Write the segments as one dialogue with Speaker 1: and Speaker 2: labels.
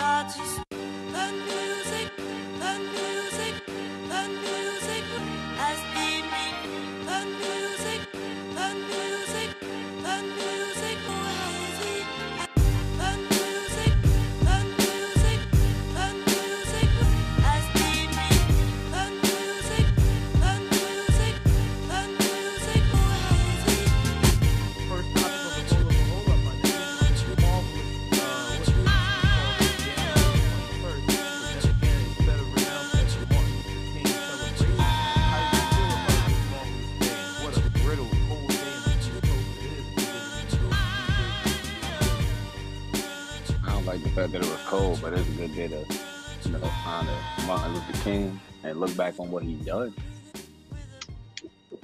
Speaker 1: start
Speaker 2: but a day to, you know, honor Martin Luther King and look back on what he done.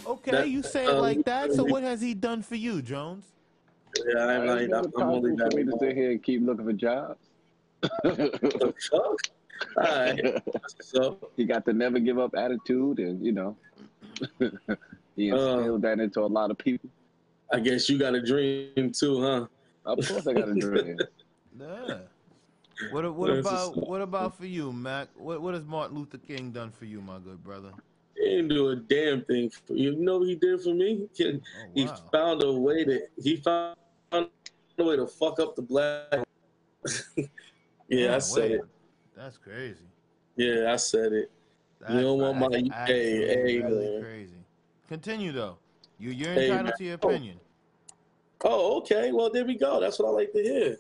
Speaker 3: Okay,
Speaker 4: That-
Speaker 3: you say it
Speaker 4: um,
Speaker 3: like that. So what has he done for you, Jones?
Speaker 4: Yeah, I'm like, I'm, I'm only
Speaker 2: possible
Speaker 4: that.
Speaker 2: me to sit here and keep looking for jobs.
Speaker 4: The? Alright. So,
Speaker 2: he got the never give up attitude, and you know, he
Speaker 4: Uh.
Speaker 2: instilled that into a lot of people.
Speaker 4: I guess you got a dream too, huh?
Speaker 2: Of course, I got a dream.
Speaker 3: Yeah. What what about what about for you, Mac? What what has Martin Luther King done for you, my good brother?
Speaker 4: He didn't do a damn thing for you. You know what he did for me? He,
Speaker 3: Oh
Speaker 4: he found a way to he found a way to fuck up the black. yeah, I
Speaker 3: Man,
Speaker 4: said
Speaker 3: wait.
Speaker 4: it.
Speaker 3: That's crazy.
Speaker 4: Yeah, I said it.
Speaker 3: That's,
Speaker 4: don't want my- hey, hey, man.
Speaker 3: crazy. Continue though. You you're
Speaker 4: Hey,
Speaker 3: entitled
Speaker 4: man.
Speaker 3: to your opinion.
Speaker 4: Oh, okay. Well, there we go. That's what I like to hear.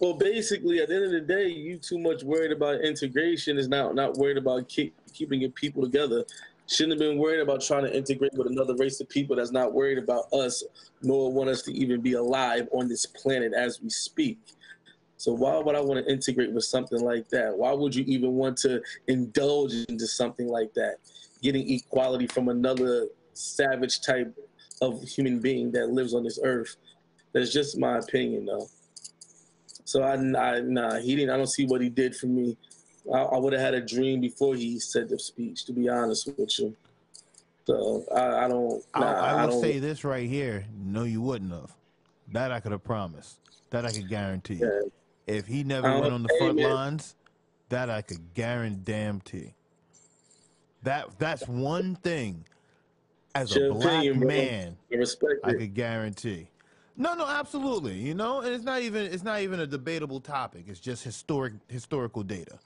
Speaker 4: Well, basically, at the end of the day, you too much worried about integration is not not worried about keep, keeping your people together. Shouldn't have been worried about trying to integrate with another race of people that's not worried about us, nor want us to even be alive on this planet as we speak. So why would I want to integrate with something like that? Why would you even want to indulge into something like that? Getting equality from another savage type of human being that lives on this earth. That's just my opinion, though. So I, I nah, he didn't. I don't see what he did for me. I, I would have had a dream before he said the speech. To be honest with you, so I, I don't. Nah,
Speaker 3: I, I will
Speaker 4: don't.
Speaker 3: say this right here. No, you wouldn't have. That I could have promised. That I could guarantee.
Speaker 4: Yeah.
Speaker 3: If he never went on the
Speaker 4: hey,
Speaker 3: front
Speaker 4: man.
Speaker 3: lines, that I could guarantee. That that's one thing. As
Speaker 4: your
Speaker 3: a black
Speaker 4: opinion,
Speaker 3: man,
Speaker 4: I respect
Speaker 3: I could guarantee. No, no, absolutely. You know, and it's not even it's not even a debatable topic. It's just historic historical data.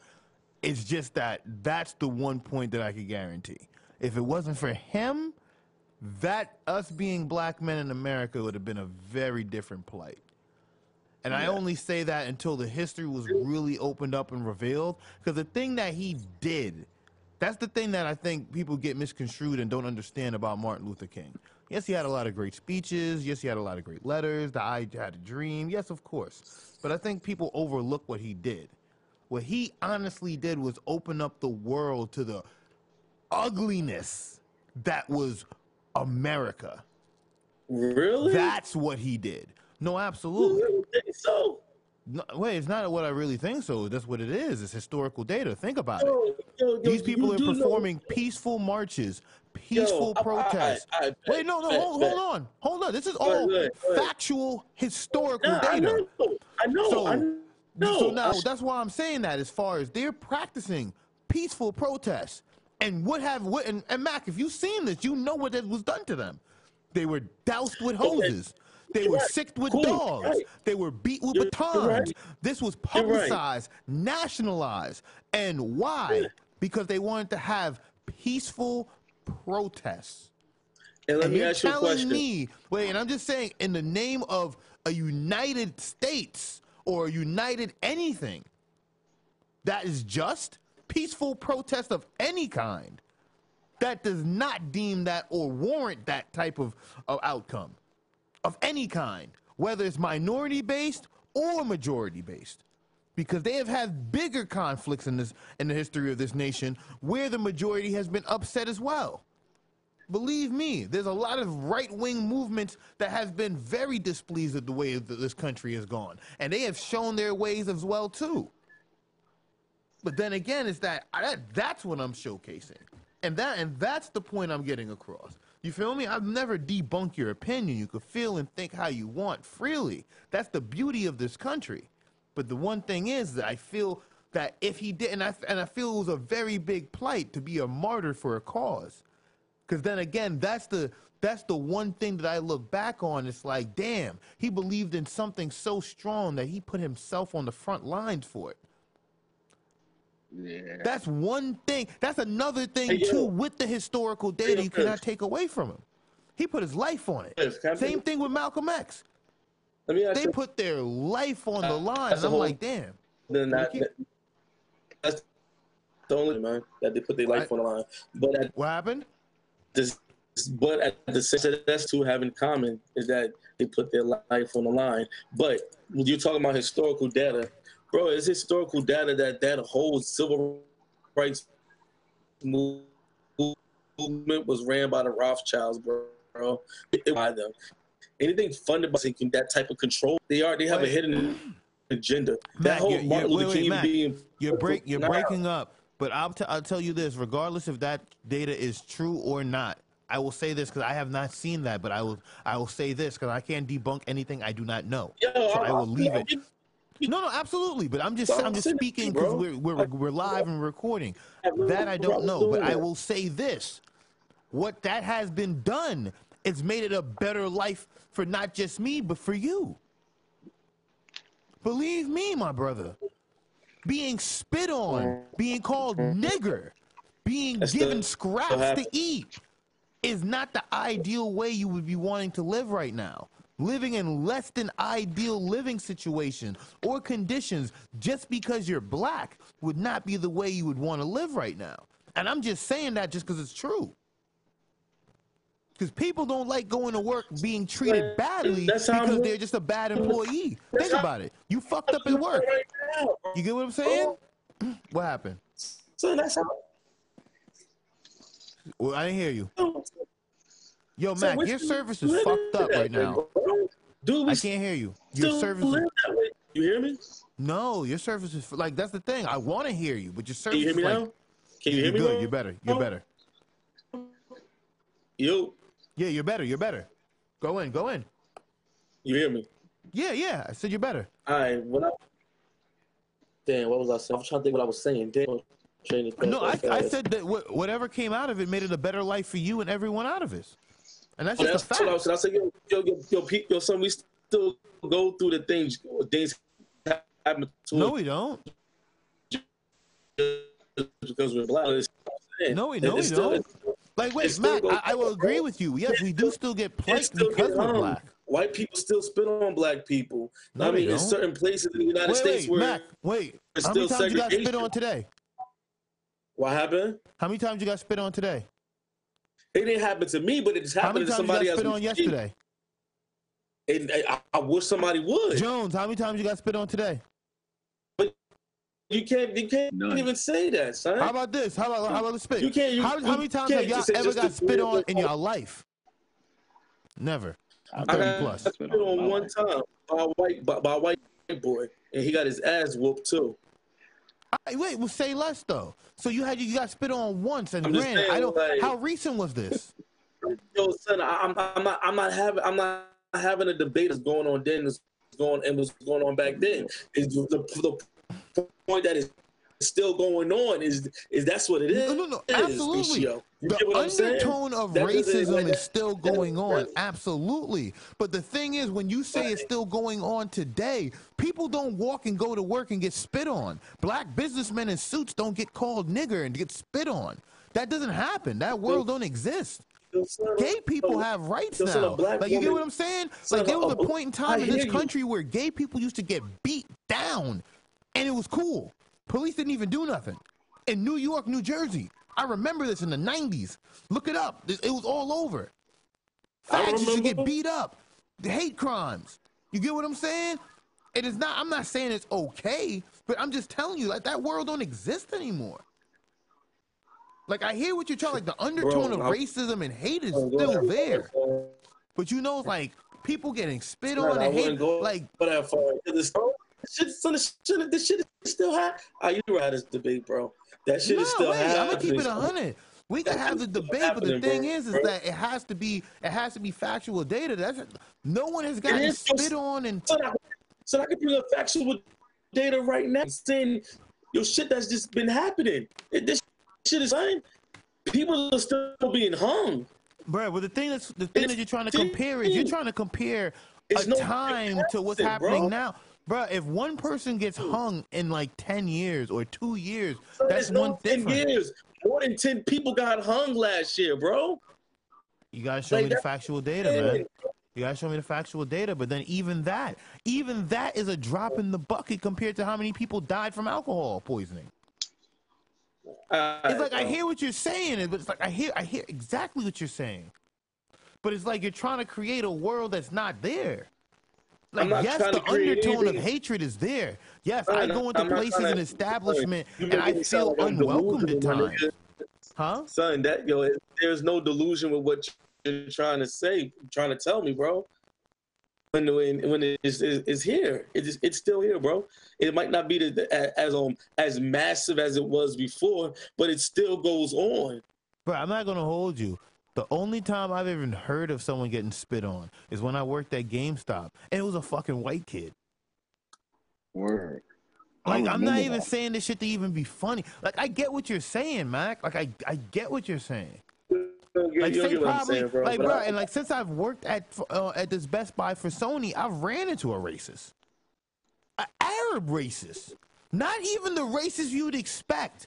Speaker 3: It's just that that's the one point that I could guarantee. If it wasn't for him, that us being black men in America would have been a very different plight. And I only say that until the history was really opened up and revealed. Because the thing that he did, that's the thing that I think people get misconstrued and don't understand about Martin Luther King. Yes, he had a lot of great speeches. Yes, he had a lot of great letters. The I had a dream. Yes, of course. But I think people overlook what he did. What he honestly did was open up the world to the ugliness that was America.
Speaker 4: Really?
Speaker 3: That's what he did. No,
Speaker 4: You
Speaker 3: absolutely.
Speaker 4: really think so?
Speaker 3: No, wait, it's not what I really think so. That's what it is. It's historical data. Think about it.
Speaker 4: Yo, yo, yo,
Speaker 3: These people are
Speaker 4: do know-
Speaker 3: performing peaceful marches, peaceful
Speaker 4: Yo, I- I-. I- I-
Speaker 3: Wait, no, no, hold, hold on, hold on. This is all
Speaker 4: go ahead, go
Speaker 3: factual, historical
Speaker 4: Nah,
Speaker 3: data.
Speaker 4: I know.
Speaker 3: So,
Speaker 4: know.
Speaker 3: so now that's why I'm saying that as far as they're practicing peaceful protests and what have what and, and Mac, if you've seen this, you know what was done to them. They were doused with
Speaker 4: Okay.
Speaker 3: hoses. They
Speaker 4: You're
Speaker 3: were
Speaker 4: right.
Speaker 3: sicked with
Speaker 4: Cool.
Speaker 3: dogs.
Speaker 4: Right.
Speaker 3: They were beat with
Speaker 4: You're-
Speaker 3: batons.
Speaker 4: right.
Speaker 3: This was publicized, nationalized. And why?
Speaker 4: Yeah.
Speaker 3: Because they wanted to have peaceful protests.
Speaker 4: and let
Speaker 3: And
Speaker 4: me
Speaker 3: you're
Speaker 4: ask you a
Speaker 3: telling
Speaker 4: question.
Speaker 3: me, wait, and I'm just saying, in the name of a United States or a United anything, that is just peaceful protest of any kind. That does not deem that or warrant that type of, of outcome of any kind, whether it's minority based or majority based. Because they have had bigger conflicts in this in the history of this nation where the majority has been upset as well. Believe me, there's a lot of right wing movements that have been very displeased with the way that this country has gone. And they have shown their ways as well too. But then again, it's that, that that's what I'm showcasing. And that and that's the point I'm getting across. You feel me? I've never debunked your opinion. You could feel and think how you want freely. That's the beauty of this country. But the one thing is that I feel that if he didn't, I, and I feel it was a very big plight to be a martyr for a cause. Because then again, that's the that's the one thing that I look back on. It's like, damn, he believed in something so strong that he put himself on the front lines for it.
Speaker 2: Yeah.
Speaker 3: That's one thing. That's another thing
Speaker 4: Hey,
Speaker 3: too with the historical data
Speaker 4: yo,
Speaker 3: you cannot take away from him. He put his life on it.
Speaker 4: I
Speaker 3: Same thing with Malcolm X.
Speaker 4: Let me
Speaker 3: They
Speaker 4: you.
Speaker 3: put their life on the
Speaker 4: Uh,
Speaker 3: line.
Speaker 4: that's
Speaker 3: And
Speaker 4: a
Speaker 3: I'm
Speaker 4: whole-
Speaker 3: like, damn.
Speaker 4: Then that,
Speaker 3: keep-
Speaker 4: that's the only man that they put their life on the line. But at
Speaker 3: What happened?
Speaker 4: this, but at the same that's two have in common is that they put their life on the line. But when you're talking about historical data, bro, it's historical data that that whole civil rights movement was ran by the Rothschilds, bro. bro. It, it- by them. Anything funded by seeking that type of control, they are they have a hidden agenda.
Speaker 3: Matt,
Speaker 4: that whole
Speaker 3: you're- you're-
Speaker 4: Martin Luther
Speaker 3: wait, wait,
Speaker 4: King
Speaker 3: Matt.
Speaker 4: being
Speaker 3: You're break you're breaking up. But I'll t- I'll tell you this, regardless if that data is true or not. I will say this because I have not seen that, but I will I will say this because I can't debunk anything I do not know. So I will leave it.
Speaker 4: you-
Speaker 3: No, no, absolutely. But I'm just I'm just speaking because we're, we're we're live and recording. That I don't know, but I will say this: what that has been done, it's made it a better life for not just me, but for you. Believe me, my brother. Being spit on, being called nigger, being
Speaker 4: That's
Speaker 3: given
Speaker 4: still
Speaker 3: scraps to eat is not the ideal way you would be wanting to live right now. Living in less than ideal living situations or conditions just because you're black would not be the way you would want to live right now. And I'm just saying that just because it's true. Because people don't like going to work being treated badly
Speaker 4: that's
Speaker 3: because
Speaker 4: I'm-
Speaker 3: they're just a bad employee. Think about it. You fucked up at work. You get what I'm saying? What happened?
Speaker 4: So that's how.
Speaker 3: Well, I didn't hear you. Yo,
Speaker 4: So
Speaker 3: Mac, your service is fucked up right
Speaker 4: way,
Speaker 3: now.
Speaker 4: Dude, we
Speaker 3: I can't hear you. Your service is.
Speaker 4: You hear me?
Speaker 3: no, your service is like that's the thing. I want to hear you, but your service
Speaker 4: Can you hear
Speaker 3: is
Speaker 4: me
Speaker 3: like
Speaker 4: now? Can you
Speaker 3: you're
Speaker 4: hear me?
Speaker 3: good.
Speaker 4: now?
Speaker 3: You're better. You're oh. better.
Speaker 4: Yo,
Speaker 3: Yeah, you're better. You're better. Go in. Go in.
Speaker 4: you hear me?
Speaker 3: Yeah, yeah. I said you're better.
Speaker 4: All right. What I, damn, what was I saying? I'm trying to think what I was saying. Damn.
Speaker 3: No, I, I said that wh- whatever came out of it made it a better life for you and everyone out of it, and that's
Speaker 4: Oh,
Speaker 3: just
Speaker 4: that's
Speaker 3: a
Speaker 4: what I
Speaker 3: fact.
Speaker 4: was. I said, yo, yo, yo, yo, Pete, yo, son, we still go through the things. Things happen to
Speaker 3: No, we don't.
Speaker 4: because we're black.
Speaker 3: No, we no, we don't. Like, wait,
Speaker 4: it
Speaker 3: Matt, I, I will agree with you. Yes, we do still get plagued because we're black.
Speaker 4: White people still spit on black people.
Speaker 3: No,
Speaker 4: I mean, in certain places in the United
Speaker 3: Wait,
Speaker 4: States
Speaker 3: wait,
Speaker 4: where
Speaker 3: Mac, wait. How many
Speaker 4: still
Speaker 3: times you got spit on today?
Speaker 4: what happened?
Speaker 3: How many times you got spit on today?
Speaker 4: It didn't happen to me, but it just
Speaker 3: How
Speaker 4: happened
Speaker 3: many
Speaker 4: to
Speaker 3: times you got
Speaker 4: somebody else.
Speaker 3: spit on yesterday?
Speaker 4: And I, I wish somebody would.
Speaker 3: Jones, how many times you got spit on today?
Speaker 4: You can't. You can't
Speaker 2: None.
Speaker 4: even say that, son.
Speaker 3: How about this? How about how about the spit?
Speaker 4: You can't- you-
Speaker 3: how, how many times
Speaker 4: can't
Speaker 3: have y'all
Speaker 4: say
Speaker 3: ever got spit on in your life? Never. I'm
Speaker 2: I
Speaker 3: 30
Speaker 4: got
Speaker 3: plus.
Speaker 2: spit
Speaker 4: spit
Speaker 2: on
Speaker 4: on one
Speaker 2: life.
Speaker 4: time by a white by, by a white boy, and he got his ass whooped too.
Speaker 3: I- wait, well, say less though. So you had you got spit on once, and
Speaker 4: I'm just
Speaker 3: granted, I don't.
Speaker 4: like-
Speaker 3: how recent was this?
Speaker 4: Yo, son, I, I'm I'm not I'm not having I'm not having a debate that's going on then that's going and was going on back then. Is the, the point that is still going on is is that's what it is.
Speaker 3: No, no, no, absolutely. The
Speaker 4: get what I'm saying?
Speaker 3: undertone of
Speaker 4: That
Speaker 3: racism is still
Speaker 4: that-
Speaker 3: going on,
Speaker 4: that-
Speaker 3: absolutely. But the thing is, when you say it's still going on today, people don't walk and go to work and get spit on. Black businessmen in suits don't get called nigger and get spit on. That doesn't happen. That world don't exist. Gay people have rights
Speaker 4: yo, son, a
Speaker 3: now. Like you get what I'm saying? Like there was
Speaker 4: a
Speaker 3: point in time in this country where gay people used to get beat down, and it was cool. Police didn't even do nothing. In New York, New Jersey, I remember this in the '90s. Look it up. It was all over. Used to get beat up. The hate crimes. You get what I'm saying? It is not. I'm not saying it's okay, but I'm just telling you like that world don't exist anymore. Like I hear what you're trying. Like the undertone of
Speaker 4: I'm-
Speaker 3: racism and hate is
Speaker 4: I'm
Speaker 3: still there. But you know, like people getting spit
Speaker 4: Son,
Speaker 3: on
Speaker 4: I
Speaker 3: and hate,
Speaker 4: go
Speaker 3: like
Speaker 4: for that far. Shit, son, this shit, this shit is still hot. Ah, you right this debate, bro. That shit
Speaker 3: no,
Speaker 4: is still
Speaker 3: wait, I'm gonna keep it a hundred. We can have the debate, but the thing
Speaker 4: bro.
Speaker 3: is, is that it has to be, it has to be factual data. That's no one has gotten
Speaker 4: is
Speaker 3: spit
Speaker 4: so-
Speaker 3: on, and
Speaker 4: Son, I, son, I can bring up factual data right now saying, yo, shit that's just been happening. It, this shit is fine. People are still being hung.
Speaker 3: Bro, well the thing that's the thing
Speaker 4: It's
Speaker 3: that you're trying to compare is you're trying to compare
Speaker 4: It's
Speaker 3: a
Speaker 4: no
Speaker 3: time to what's happening
Speaker 4: bro.
Speaker 3: now. Bro, if one person gets hung in like 10 years or two years,
Speaker 4: So
Speaker 3: that's one
Speaker 4: 10
Speaker 3: different.
Speaker 4: years. More than 10 people got hung last year, bro.
Speaker 3: You gotta show
Speaker 4: Like,
Speaker 3: me the factual data, man. You gotta show me the factual data. But then even that, even that is a drop in the bucket compared to how many people died from alcohol poisoning. It's like I hear what you're saying, but it's like I hear I hear exactly what you're saying. But it's like you're trying to create a world that's not there. Like yes, the undertone of hatred is there. Yes, I go into
Speaker 4: I'm
Speaker 3: places and establishment and I feel unwelcomed at times. Huh?
Speaker 4: Son, that yo, there's no delusion with what you're trying to say, trying to tell me, bro. When when when it is is, is here, it is it's still here, bro. It might not be the, the, as um as massive as it was before, but it still goes on.
Speaker 3: Bro, I'm not gonna hold you. The only time I've even heard of someone getting spit on is when I worked at GameStop, and it was a fucking white kid.
Speaker 2: Word. I
Speaker 3: Like I'm not
Speaker 2: remember
Speaker 3: even
Speaker 2: that.
Speaker 3: saying this shit to even be funny. Like I get what you're saying, Mac. Like I I get what you're saying.
Speaker 4: Get-
Speaker 3: Like
Speaker 4: you
Speaker 3: say
Speaker 4: get what I'm
Speaker 3: probably
Speaker 4: saying, bro.
Speaker 3: like bro,
Speaker 4: I-
Speaker 3: and like since I've worked at uh, at this Best Buy for Sony, I've ran into a racist, an Arab racist, not even the racist you'd expect,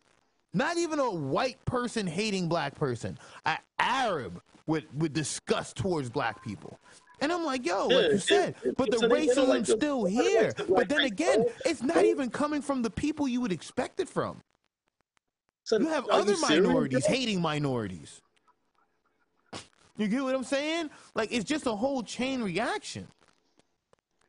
Speaker 3: not even a white person hating black person, an Arab with with disgust towards black people. And I'm like, yo, like you said, but the
Speaker 4: so they- they like
Speaker 3: racism's still
Speaker 4: they don't like
Speaker 3: here. But then again, it's not even coming from the people you would expect it from. You have other minorities hating minorities. You get what I'm saying? Like it's just a whole chain reaction.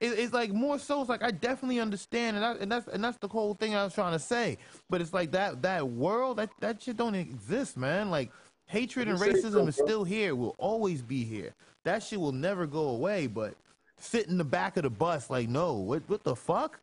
Speaker 3: It, it's like more so. It's like I definitely understand, and, I, and that's and that's the whole thing I was trying to say. But it's like that that world that that shit don't exist, man. Like hatred and
Speaker 4: You say so,
Speaker 3: racism is still here. Will always be here. That shit will never go away. But sit in the back of the bus, like no, what what the fuck?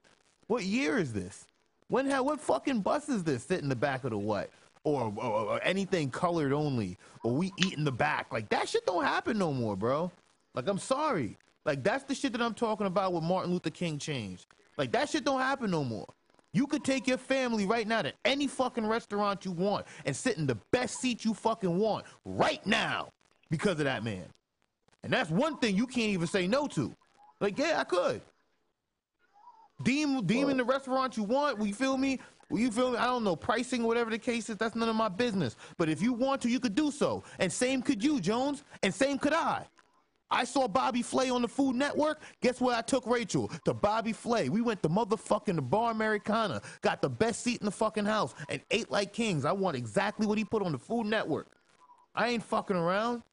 Speaker 3: What year is this? When ha- what fucking bus is this? Sit in the back of the what? Or, or, or anything colored only? Or we eat in the back? Like that shit don't happen no more, bro. Like I'm sorry. Like that's the shit that I'm talking about with Martin Luther King changed. Like that shit don't happen no more. You could take your family right now to any fucking restaurant you want and sit in the best seat you fucking want right now because of that man. And that's one thing you can't even say no to. Like, yeah, I could. Deem deem in the restaurant you want. Will you feel me? Will you feel me? I don't know pricing, whatever the case is. That's none of my business. But if you want to, you could do so. And same could you, Jones. And same could I. I saw Bobby Flay on the Food Network. Guess where I took Rachel? To Bobby Flay. We went to motherfucking the Bar Americana. Got the best seat in the fucking house and ate like kings. I want exactly what he put on the Food Network. I ain't fucking around.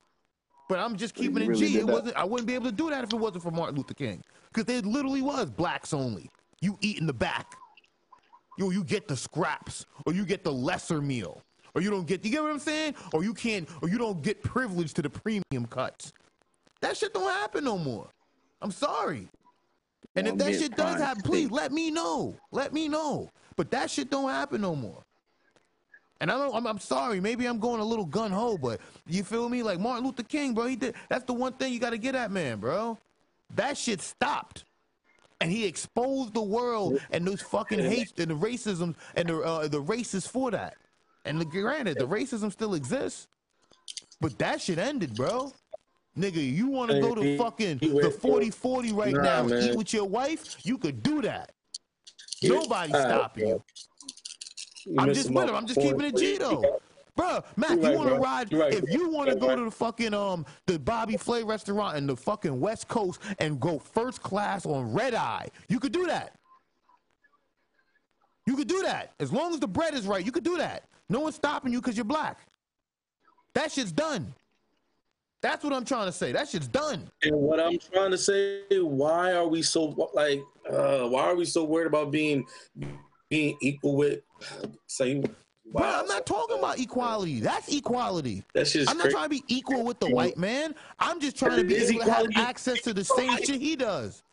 Speaker 3: But I'm just keeping it
Speaker 2: really
Speaker 3: G. It wasn't. I wouldn't be able to do that if it wasn't for Martin Luther King. Because it literally was blacks only. You eat in the back. You you get the scraps, or you get the lesser meal, or you don't get. You get what I'm saying? Or you can't, or you don't get privilege to the premium cuts. That shit don't happen no more. I'm sorry. And if that shit does happen, please let me know. Let me know. But that shit don't happen no more. And I don't, I'm, I'm sorry, maybe I'm going a little gun ho, but you feel me? Like Martin Luther King, bro. He did. That's the one thing you got to get at, man, bro. That shit stopped, and he exposed the world and those fucking hate and the racism and the uh, the racists for that. And granted, the racism still exists, but that shit ended, bro. Nigga, you want to go to
Speaker 4: He-
Speaker 3: fucking
Speaker 4: he
Speaker 3: the
Speaker 4: went-
Speaker 3: 40 40 right
Speaker 4: Nah,
Speaker 3: now and
Speaker 4: man.
Speaker 3: eat with your wife? You could do that.
Speaker 4: Yeah.
Speaker 3: Nobody's stopping you.
Speaker 4: You
Speaker 3: I'm just with him. I'm just keeping it. G though. Bro, Mac,
Speaker 4: You're
Speaker 3: you
Speaker 4: right,
Speaker 3: want to ride?
Speaker 4: Right,
Speaker 3: if you want to go
Speaker 4: right.
Speaker 3: to the fucking um the Bobby Flay restaurant in the fucking West Coast and go first class on red eye, you could do that. You could do that as long as the bread is right. You could do that. No one's stopping you because you're black. That shit's done. That's what I'm trying to say. That shit's done.
Speaker 4: And what I'm trying to say, why are we so like, uh, why are we so worried about being being equal with? Say,
Speaker 3: Bro, I'm not talking about equality. That's equality.
Speaker 4: that shit's
Speaker 3: I'm not
Speaker 4: crazy.
Speaker 3: trying to be equal with the white man. I'm just trying to be able to have access to the same shit he does.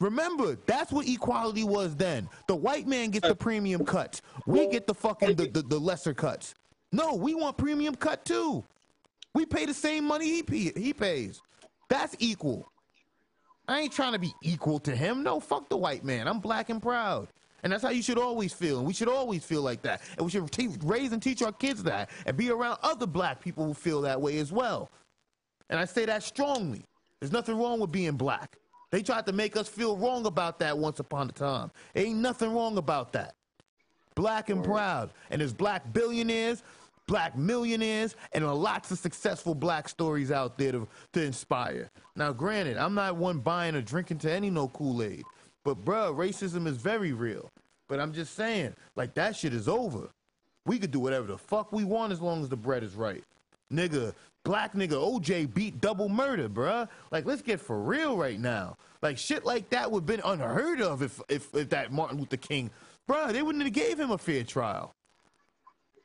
Speaker 3: Remember, that's what equality was then. The white man gets the premium cuts. We get the fucking the, the, the lesser cuts. No, we want premium cut too. We pay the same money he pay, he pays. That's equal. I ain't trying to be equal to him. No, fuck the white man. I'm black and proud. And that's how you should always feel. And we should always feel like that. And we should te- raise and teach our kids that and be around other black people who feel that way as well. And I say that strongly. There's nothing wrong with being black. They tried to make us feel wrong about that once upon a time. Ain't nothing wrong about that. Black and proud. And there's black billionaires, black millionaires, and lots of successful black stories out there to, to inspire. Now, granted, I'm not one buying or drinking to any no Kool-Aid. But bruh, racism is very real. But I'm just saying, like that shit is over. We could do whatever the fuck we want as long as the bread is right. Nigga, black nigga OJ beat double murder, bruh. Like, let's get for real right now. Like shit like that would have been unheard of if, if if that Martin Luther King, bruh, they wouldn't have gave him a fair trial.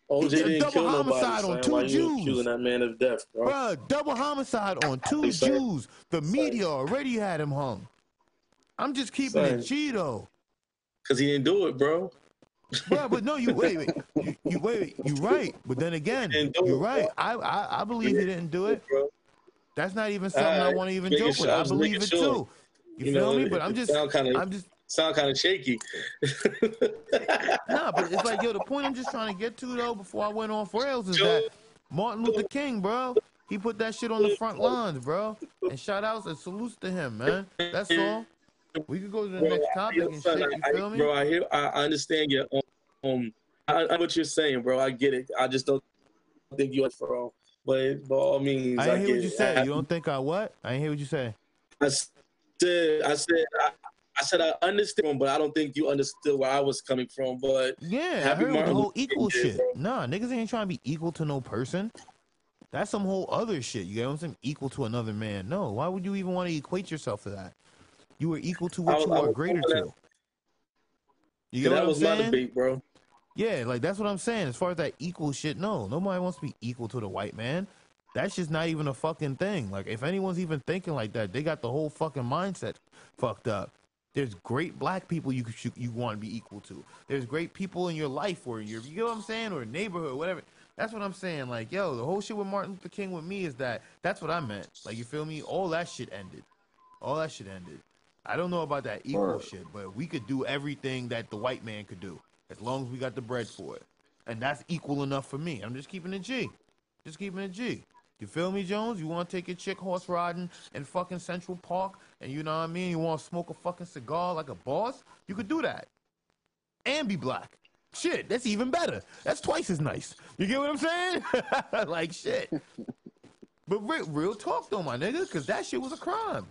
Speaker 4: Oh,
Speaker 3: OJ a
Speaker 4: didn't
Speaker 3: double
Speaker 4: kill nobody.
Speaker 3: homicide on
Speaker 4: son.
Speaker 3: two
Speaker 4: Why
Speaker 3: Jews.
Speaker 4: accusing that man of death, bro?
Speaker 3: Bruh, double homicide on two. Jews. The media already had him hung. I'm just keeping
Speaker 4: Son.
Speaker 3: it Cheeto.
Speaker 4: Because he didn't do it, bro.
Speaker 3: Bro, but no, you wait, wait, you, you wait, you right. But then again, you're
Speaker 4: it,
Speaker 3: right. I, I I believe he didn't do it.
Speaker 4: Bro.
Speaker 3: That's not even something I
Speaker 4: Alright,
Speaker 3: want to even joke with.
Speaker 4: I
Speaker 3: I believe it
Speaker 4: sure.
Speaker 3: too. You,
Speaker 4: You
Speaker 3: feel
Speaker 4: know,
Speaker 3: me? But I'm just, I'm just,
Speaker 4: Sound kind of shaky.
Speaker 3: nah. But it's like, yo, the point I'm just trying to get to though, before I went off rails, is that Martin Luther King, bro, he put that shit on the front lines, bro. And shout outs and salutes to him, man. That's all. We could go to the
Speaker 4: Bro,
Speaker 3: next topic and
Speaker 4: son,
Speaker 3: shit. You
Speaker 4: I-
Speaker 3: feel me?
Speaker 4: Bro, I hear, I understand your um, I, I what you're saying, bro. I get it. I just don't think you're for all. But by all means,
Speaker 3: I
Speaker 4: I,
Speaker 3: hear what you
Speaker 4: it.
Speaker 3: said.
Speaker 4: I,
Speaker 3: You don't think I what? I didn't hear what you say.
Speaker 4: I said, I said, I, I said I understand, but I don't think you understood where I was coming from. But
Speaker 3: Yeah, I
Speaker 4: Happy
Speaker 3: heard the
Speaker 4: Martin
Speaker 3: whole equal shit. Nah, niggas ain't trying to be equal to no person. That's some whole other shit. You get what I'm saying? Equal to another man. No, why would you even want to equate yourself to that? You were equal to what
Speaker 4: was-
Speaker 3: you are greater to. You get what I'm
Speaker 4: was my
Speaker 3: saying?
Speaker 4: debate, bro.
Speaker 3: Yeah, like that's what I'm saying. As far as that equal shit, no, nobody wants to be equal to the white man. That's just not even a fucking thing. Like if anyone's even thinking like that, they got the whole fucking mindset fucked up. There's great black people you you want to be equal to. There's great people in your life or in your you know what I'm saying or neighborhood, whatever. That's what I'm saying. Like yo, the whole shit with Martin Luther King with me is that that's what I meant. Like you feel me? All that shit ended. All that shit ended. I don't know about that equal
Speaker 2: Word.
Speaker 3: shit, but we could do everything that the white man could do as long as we got the bread for it. And that's equal enough for me. I'm just keeping it G. Just keeping it G. You feel me, Jones? You want to take your chick horse riding in fucking Central Park and you know what I mean? You want to smoke a fucking cigar like a boss? You could do that. And be black. Shit, that's even better. That's twice as nice. You get what I'm saying? like shit. But re- real talk though, my nigga, because that shit was a crime.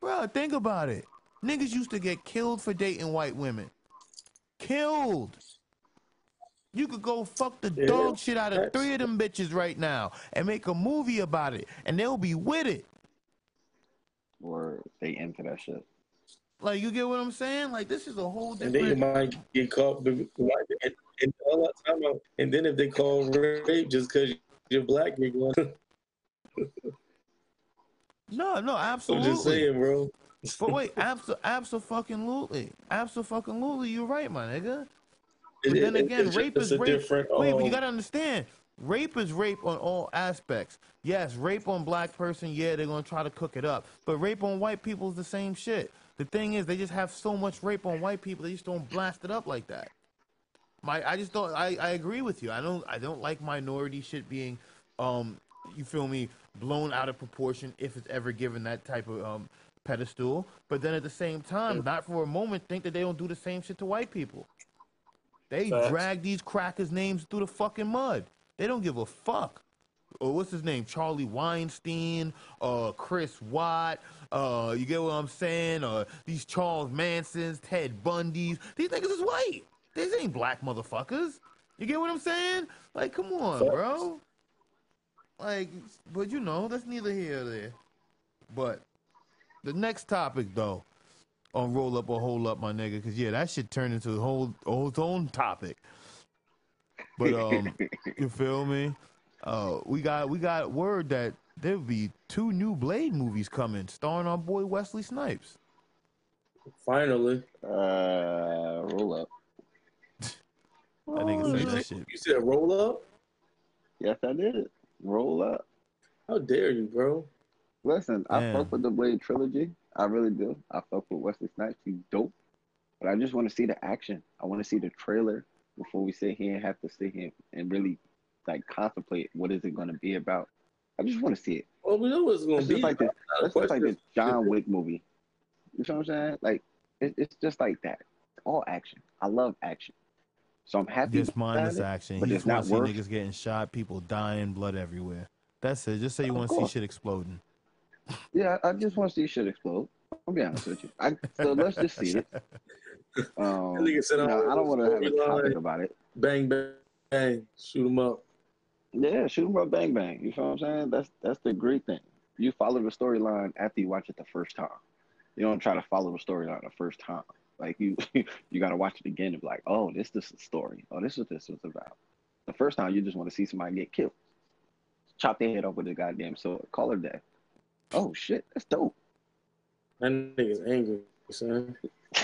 Speaker 3: Bro, think about it. Niggas used to get killed for dating white women. Killed. You could go fuck the
Speaker 4: Yeah,
Speaker 3: dog shit out of three of them bitches right now and make a movie about it, and they'll be with it.
Speaker 2: Or they into that shit.
Speaker 3: Like, you get what I'm saying? Like, this is a whole different.
Speaker 4: And then you might get caught. And, and, all that time out- and then if they call rape just because you're black, you're going.
Speaker 3: No, no, absolutely.
Speaker 4: I'm just saying, bro.
Speaker 3: But wait, abso- absolutely, absolutely, you're right, my nigga. But
Speaker 4: It-
Speaker 3: then
Speaker 4: it-
Speaker 3: again, rape is rape.
Speaker 4: different,
Speaker 3: Wait, but you
Speaker 4: um,
Speaker 3: gotta understand, rape is rape on all aspects. Yes, rape on black person, yeah, they're gonna try to cook it up. But rape on white people is the same shit. The thing is, they just have so much rape on white people, they just don't blast it up like that. My, I just don't. I, I agree with you. I don't. I don't like minority shit being, um, you feel me, blown out of proportion if it's ever given that type of um pedestal. But then at the same time, not for a moment think that they don't do the same shit to white people. They
Speaker 4: Facts.
Speaker 3: drag these crackers' names through the fucking mud. They don't give a fuck. Or what's his name? Charlie Weinstein, uh, Chris Watt. Uh, you get what I'm saying? Uh, these Charles Mansons, Ted Bundys. These niggas is white. These ain't black motherfuckers. You get what I'm saying? Like, come on,
Speaker 4: Facts.
Speaker 3: bro. Like, but you know, that's neither here or there. But the next topic, though, on roll up or hold up, my nigga, because yeah, that shit turned into a whole, whole its own topic. But um, you feel me? Uh, we got we got word that there'll be two new Blade movies coming, starring our boy Wesley Snipes.
Speaker 4: Finally,
Speaker 2: Uh, roll up.
Speaker 3: I think
Speaker 4: you
Speaker 3: it's that shit.
Speaker 4: you said roll up.
Speaker 2: Yes, I did. It. Roll up.
Speaker 4: How dare you, bro?
Speaker 2: Listen, I
Speaker 3: Damn.
Speaker 2: fuck with the Blade trilogy. I really do. I fuck with Wesley Snipes. He's dope. But I just want to see the action. I want to see the trailer before we sit here and have to sit here and really like contemplate what is it going to be about. I just want to see it.
Speaker 4: Well, we know what it's gonna
Speaker 2: It's
Speaker 4: be.
Speaker 2: just like this.
Speaker 4: Not
Speaker 2: It's just like this John Wick movie. You know what I'm saying? Like it, it's just like that. All action. I love action. So I'm happy.
Speaker 3: Just
Speaker 2: about
Speaker 3: mindless action.
Speaker 2: but
Speaker 3: He
Speaker 2: it's
Speaker 3: just want to
Speaker 2: not
Speaker 3: see
Speaker 2: worth-
Speaker 3: niggas getting shot, people dying, blood everywhere. That's it. Just say you
Speaker 2: Of
Speaker 3: want to see shit exploding.
Speaker 2: Yeah, I just want to see shit explode. I'll be honest with you. I, so let's just see it. Um,
Speaker 4: That nigga said,
Speaker 2: know,
Speaker 4: "Oh,
Speaker 2: I don't want to have a
Speaker 4: storyline."
Speaker 2: topic about it.
Speaker 4: Bang bang bang, shoot him up.
Speaker 2: Yeah, shoot 'em up, bang bang. You feel what I'm saying? That's that's the great thing. You follow the storyline after you watch it the first time. You don't try to follow the storyline the first time. Like you, you got to watch it again and be like, oh, this this is the story. Oh, this is what this was about. The first time you just want to see somebody get killed, chop their head off with a goddamn sword, call it day. Oh shit, that's dope.
Speaker 4: That nigga's angry, son.
Speaker 2: It's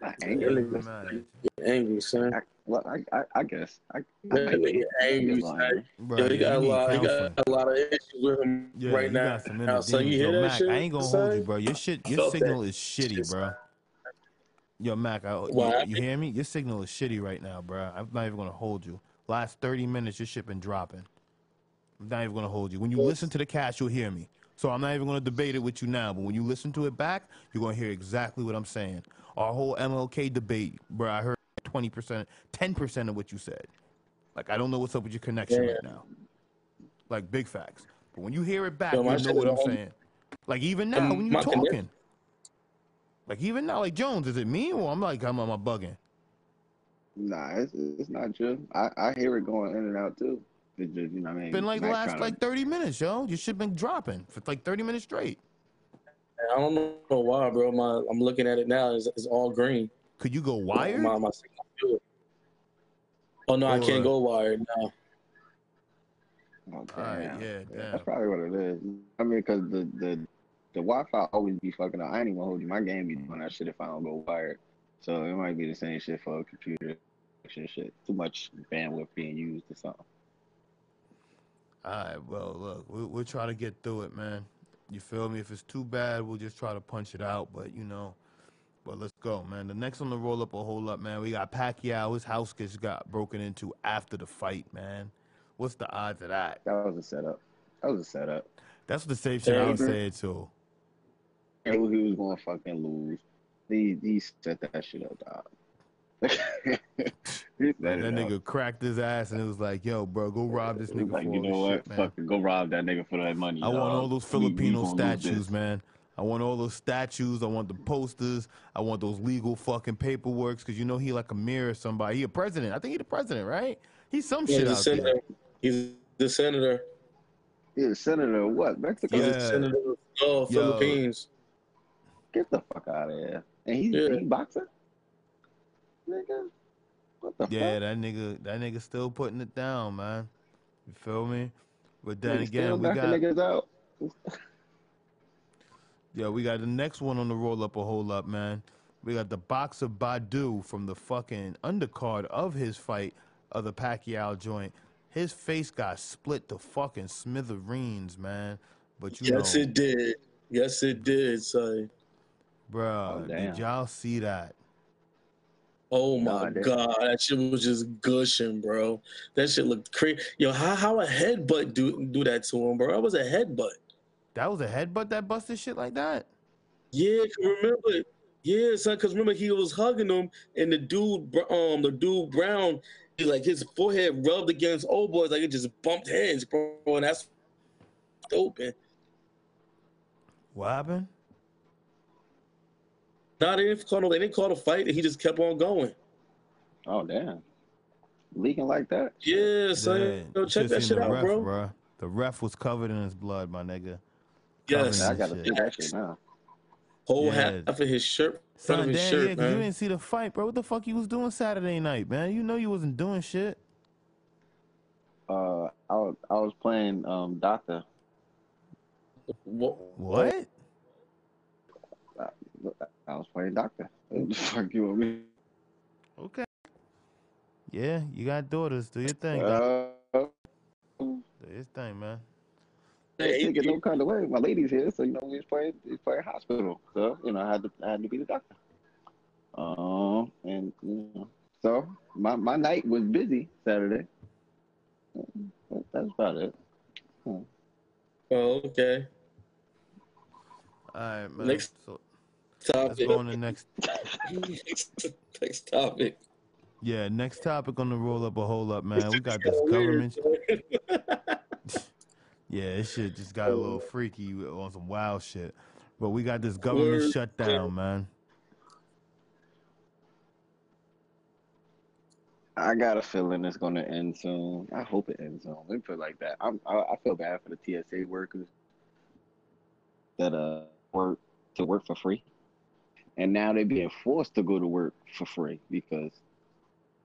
Speaker 2: not
Speaker 4: Yeah,
Speaker 2: anger.
Speaker 4: nigga,
Speaker 2: That's-
Speaker 3: Man,
Speaker 4: Angry, son.
Speaker 2: I, well, I, I, I guess I, I
Speaker 4: That
Speaker 2: might be-
Speaker 4: nigga angry,
Speaker 2: lying.
Speaker 4: son.
Speaker 3: bro,
Speaker 4: Yo, he got a lot. He got a lot of issues with him
Speaker 3: Yeah,
Speaker 4: right
Speaker 3: you
Speaker 4: now.
Speaker 3: got some
Speaker 4: now.
Speaker 3: inner
Speaker 4: So you hear
Speaker 3: Yo,
Speaker 4: that
Speaker 3: Mac,
Speaker 4: shit?
Speaker 3: I ain't gonna
Speaker 4: son?
Speaker 3: hold you, bro. Your shit, your signal is shitty, bro. Yo, Mac, I,
Speaker 4: What
Speaker 3: you,
Speaker 4: happened?
Speaker 3: you hear me? Your signal is shitty right now, bro. I'm not even gonna hold you. Last 30 minutes, your shit been dropping. I'm not even gonna hold you. When you listen to the cast, you'll hear me. So I'm not even gonna debate it with you now. But when you listen to it back, you're gonna hear exactly what I'm saying. Our whole MLK debate, bro. I heard 20%, 10% of what you said. Like I don't know what's up with your connection
Speaker 4: Yeah.
Speaker 3: right now. Like big facts. But when you hear it back,
Speaker 4: Yo,
Speaker 3: you know what I'm
Speaker 4: on-
Speaker 3: saying. Like even now,
Speaker 4: Um,
Speaker 3: when you're talking. Like even now, like Jones, is it me or I'm like I'm, I'm bugging?
Speaker 2: Nah, it's, it's not you. I, I hear it going in and out too. It's just, you know what I mean?
Speaker 3: Been like the last
Speaker 2: tryna-
Speaker 3: like 30 minutes, yo. Your shit been dropping for like 30 minutes straight.
Speaker 4: I don't know why, bro. My I'm looking at it now. It's, it's all green.
Speaker 3: Could you go wired?
Speaker 4: My, my. Oh no, I can't go wired now.
Speaker 2: Oh,
Speaker 3: Alright,
Speaker 2: damn.
Speaker 3: yeah,
Speaker 2: That's probably what it is. I mean, because the, the, the Wi Fi always be fucking up. I ain't even gonna hold you. My game be doing that shit if I don't go wired. So it might be the same shit for a computer. Shit, shit. Too much bandwidth being used or something.
Speaker 3: All right, well, look, we, we'll try to get through it, man. You feel me? If it's too bad, we'll just try to punch it out. But you know, but let's go, man. The next on the roll up or hold up, man. We got Pacquiao. His house gets got broken into after the fight, man. What's the odds of that?
Speaker 2: That was a setup. That was a setup.
Speaker 3: That's what the safe shit I would
Speaker 2: Yeah,
Speaker 3: say too.
Speaker 2: He was he was gonna fucking lose. He he set that shit up, dog. He
Speaker 3: That nigga cracked his ass and it was like, yo, bro, go rob this nigga
Speaker 2: like,
Speaker 3: for
Speaker 2: you know what?
Speaker 3: shit, man.
Speaker 2: Fucking go rob that nigga for that money.
Speaker 3: I want all those
Speaker 2: We- we
Speaker 3: Filipino statues, man. I want all those statues. I want the posters. I want those legal fucking paperworks because you know he like a mirror somebody. He a president. I think he the president, right? He's some
Speaker 4: He's
Speaker 3: shit
Speaker 4: the
Speaker 3: out
Speaker 4: senator.
Speaker 3: there.
Speaker 4: He's the senator.
Speaker 2: He's a senator of what? Mexico?
Speaker 4: He's
Speaker 3: Yeah.
Speaker 4: the senator of oh,
Speaker 3: Yo.
Speaker 4: Philippines.
Speaker 2: Get the fuck out of here. And he's
Speaker 4: Yeah.
Speaker 2: he boxing? Nigga. What the
Speaker 3: Yeah,
Speaker 2: fuck?
Speaker 3: that nigga, that nigga still putting it down, man. You feel me? But then
Speaker 2: Nigga
Speaker 3: again, we
Speaker 2: knocking
Speaker 3: got
Speaker 2: niggas out.
Speaker 3: yeah, we got the next one on the roll up a hold up, man. We got the boxer Badou from the fucking undercard of his fight of the Pacquiao joint. His face got split to fucking smithereens, man. But you
Speaker 4: Yes,
Speaker 3: know,
Speaker 4: it did. Yes, it did, son.
Speaker 3: bruh,
Speaker 2: Oh,
Speaker 3: did y'all see that?
Speaker 4: Oh my
Speaker 2: I
Speaker 4: god, that shit was just gushing, bro. That shit looked crazy. Yo, how how a headbutt do do that to him, bro? That was a headbutt.
Speaker 3: That was a headbutt that busted shit like that?
Speaker 4: Yeah, remember, yeah, son. Because remember, he was hugging him, and the dude, um, the dude Browne, he, like his forehead rubbed against old boys, like it just bumped heads, bro. And that's open.
Speaker 3: What happened?
Speaker 4: Nah, they didn't call no, they didn't call the fight. And he just kept on going.
Speaker 2: Oh damn. Leaking like that?
Speaker 4: Yeah, son.
Speaker 3: Yeah,
Speaker 4: Yo, check that shit out,
Speaker 3: ref,
Speaker 4: bro.
Speaker 3: bruh. The ref was covered in his blood, my nigga.
Speaker 4: Yes,
Speaker 2: I gotta
Speaker 3: shit.
Speaker 2: see that shit now.
Speaker 4: whole
Speaker 3: Yeah.
Speaker 4: half of his shirt, front
Speaker 3: Son,
Speaker 4: of his
Speaker 3: damn,
Speaker 4: shirt,
Speaker 3: yeah, 'cause you didn't see the fight, bro. What the fuck you was doing Saturday night, man? You know you wasn't doing shit.
Speaker 2: Uh I was I was playing um Doctor.
Speaker 4: What?
Speaker 3: What?
Speaker 2: I was playing Doctor. Fuck you with me.
Speaker 3: Okay. Yeah, you got daughters. Do your thing. Doc.
Speaker 2: Uh,
Speaker 3: Do your thing, man.
Speaker 4: Hey,
Speaker 2: take it no kind of way. My lady's here, so you know we was playing we was playing hospital. So you know I had to I had to be the doctor. Um, and you know, so my my night was busy Saturday. That's about it.
Speaker 4: Oh, okay.
Speaker 3: All right, man.
Speaker 4: Next
Speaker 3: So let's
Speaker 4: Topic.
Speaker 3: go on the next.
Speaker 4: next, next topic.
Speaker 3: Yeah, next topic on the roll up a hole up, man. We got this government. Yeah, this shit just got a little freaky on some wild shit. But we got this government
Speaker 4: Word.
Speaker 3: shutdown, man.
Speaker 2: I got a feeling it's gonna end soon. I hope it ends soon. Let me put it like that. I'm, I, I feel bad for the TSA workers that uh work to work for free, and now they're being forced to go to work for free because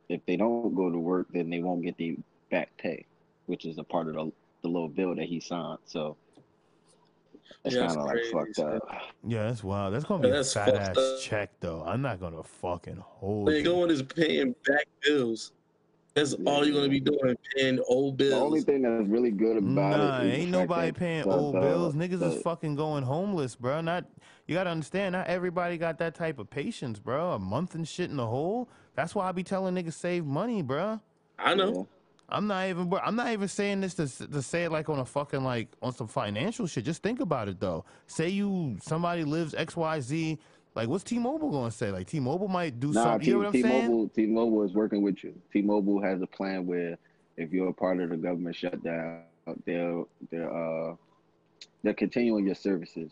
Speaker 2: if they don't go to work, then they won't get the back pay, which is a part of the the little bill that he signed. So it's
Speaker 4: Yeah, that's
Speaker 2: kind of like fucked up.
Speaker 3: Yeah, that's wild. That's gonna be
Speaker 4: Yeah,
Speaker 3: a
Speaker 4: that's
Speaker 3: fat ass
Speaker 4: up.
Speaker 3: check though. I'm not gonna fucking hold
Speaker 4: They
Speaker 3: you.
Speaker 4: going is paying back bills. That's all you're gonna be doing, paying old bills.
Speaker 2: The only thing that's really good about it.
Speaker 3: Nah,
Speaker 2: it is
Speaker 3: ain't nobody paying old
Speaker 2: the-
Speaker 3: bills. Niggas
Speaker 2: the-
Speaker 3: is fucking going homeless, bro. Not you gotta understand. Not everybody got that type of patience, bro. A month and shit in the hole. That's why I be telling niggas save money, bro.
Speaker 4: I know.
Speaker 3: I'm not even. bro, I'm not even saying this to to say it like on a fucking like on some financial shit. Just think about it though. Say you somebody lives X Y Z. Like what's T-Mobile gonna say? Like T-Mobile might do
Speaker 2: Nah,
Speaker 3: something.
Speaker 2: T-
Speaker 3: You know what I'm saying?
Speaker 2: T-Mobile, T-Mobile is working with you. T-Mobile has a plan where if you're a part of the government shutdown, they'll they're uh they're continuing your services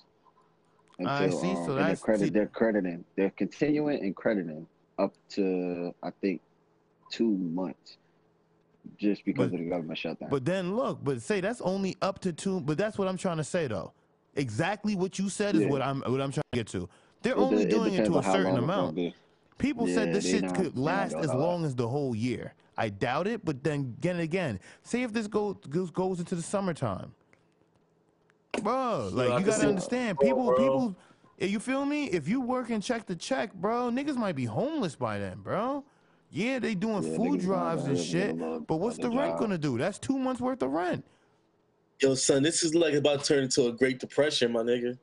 Speaker 3: I see,
Speaker 2: um,
Speaker 3: so
Speaker 2: and they're,
Speaker 3: that's
Speaker 2: credit, they're crediting they're continuing and crediting up to I think two months just because
Speaker 3: But-
Speaker 2: of the government shutdown.
Speaker 3: But then look, but say that's only up to two. But that's what I'm trying to say though. Exactly what you said is
Speaker 2: Yeah.
Speaker 3: what I'm what I'm trying to get to. They're
Speaker 2: It
Speaker 3: only
Speaker 2: it
Speaker 3: doing it
Speaker 2: depends
Speaker 3: to a certain
Speaker 2: long it's gonna
Speaker 3: amount. People
Speaker 2: Yeah,
Speaker 3: said this shit
Speaker 2: not-
Speaker 3: could last as long as the whole year. I doubt it, but then again, again, say if this goes goes, goes into the summertime, bro. Like
Speaker 4: I
Speaker 3: you gotta understand, people,
Speaker 4: bro.
Speaker 3: people. Eh, you feel me? If you working check to check, bro, niggas might be homeless by then, bro. Yeah, they doing
Speaker 2: Yeah,
Speaker 3: food drives and shit,
Speaker 2: get a little
Speaker 3: but what's the rent
Speaker 2: job.
Speaker 3: gonna do? That's two months worth of rent.
Speaker 4: Yo, son, this is like about to turn into a Great Depression, my nigga.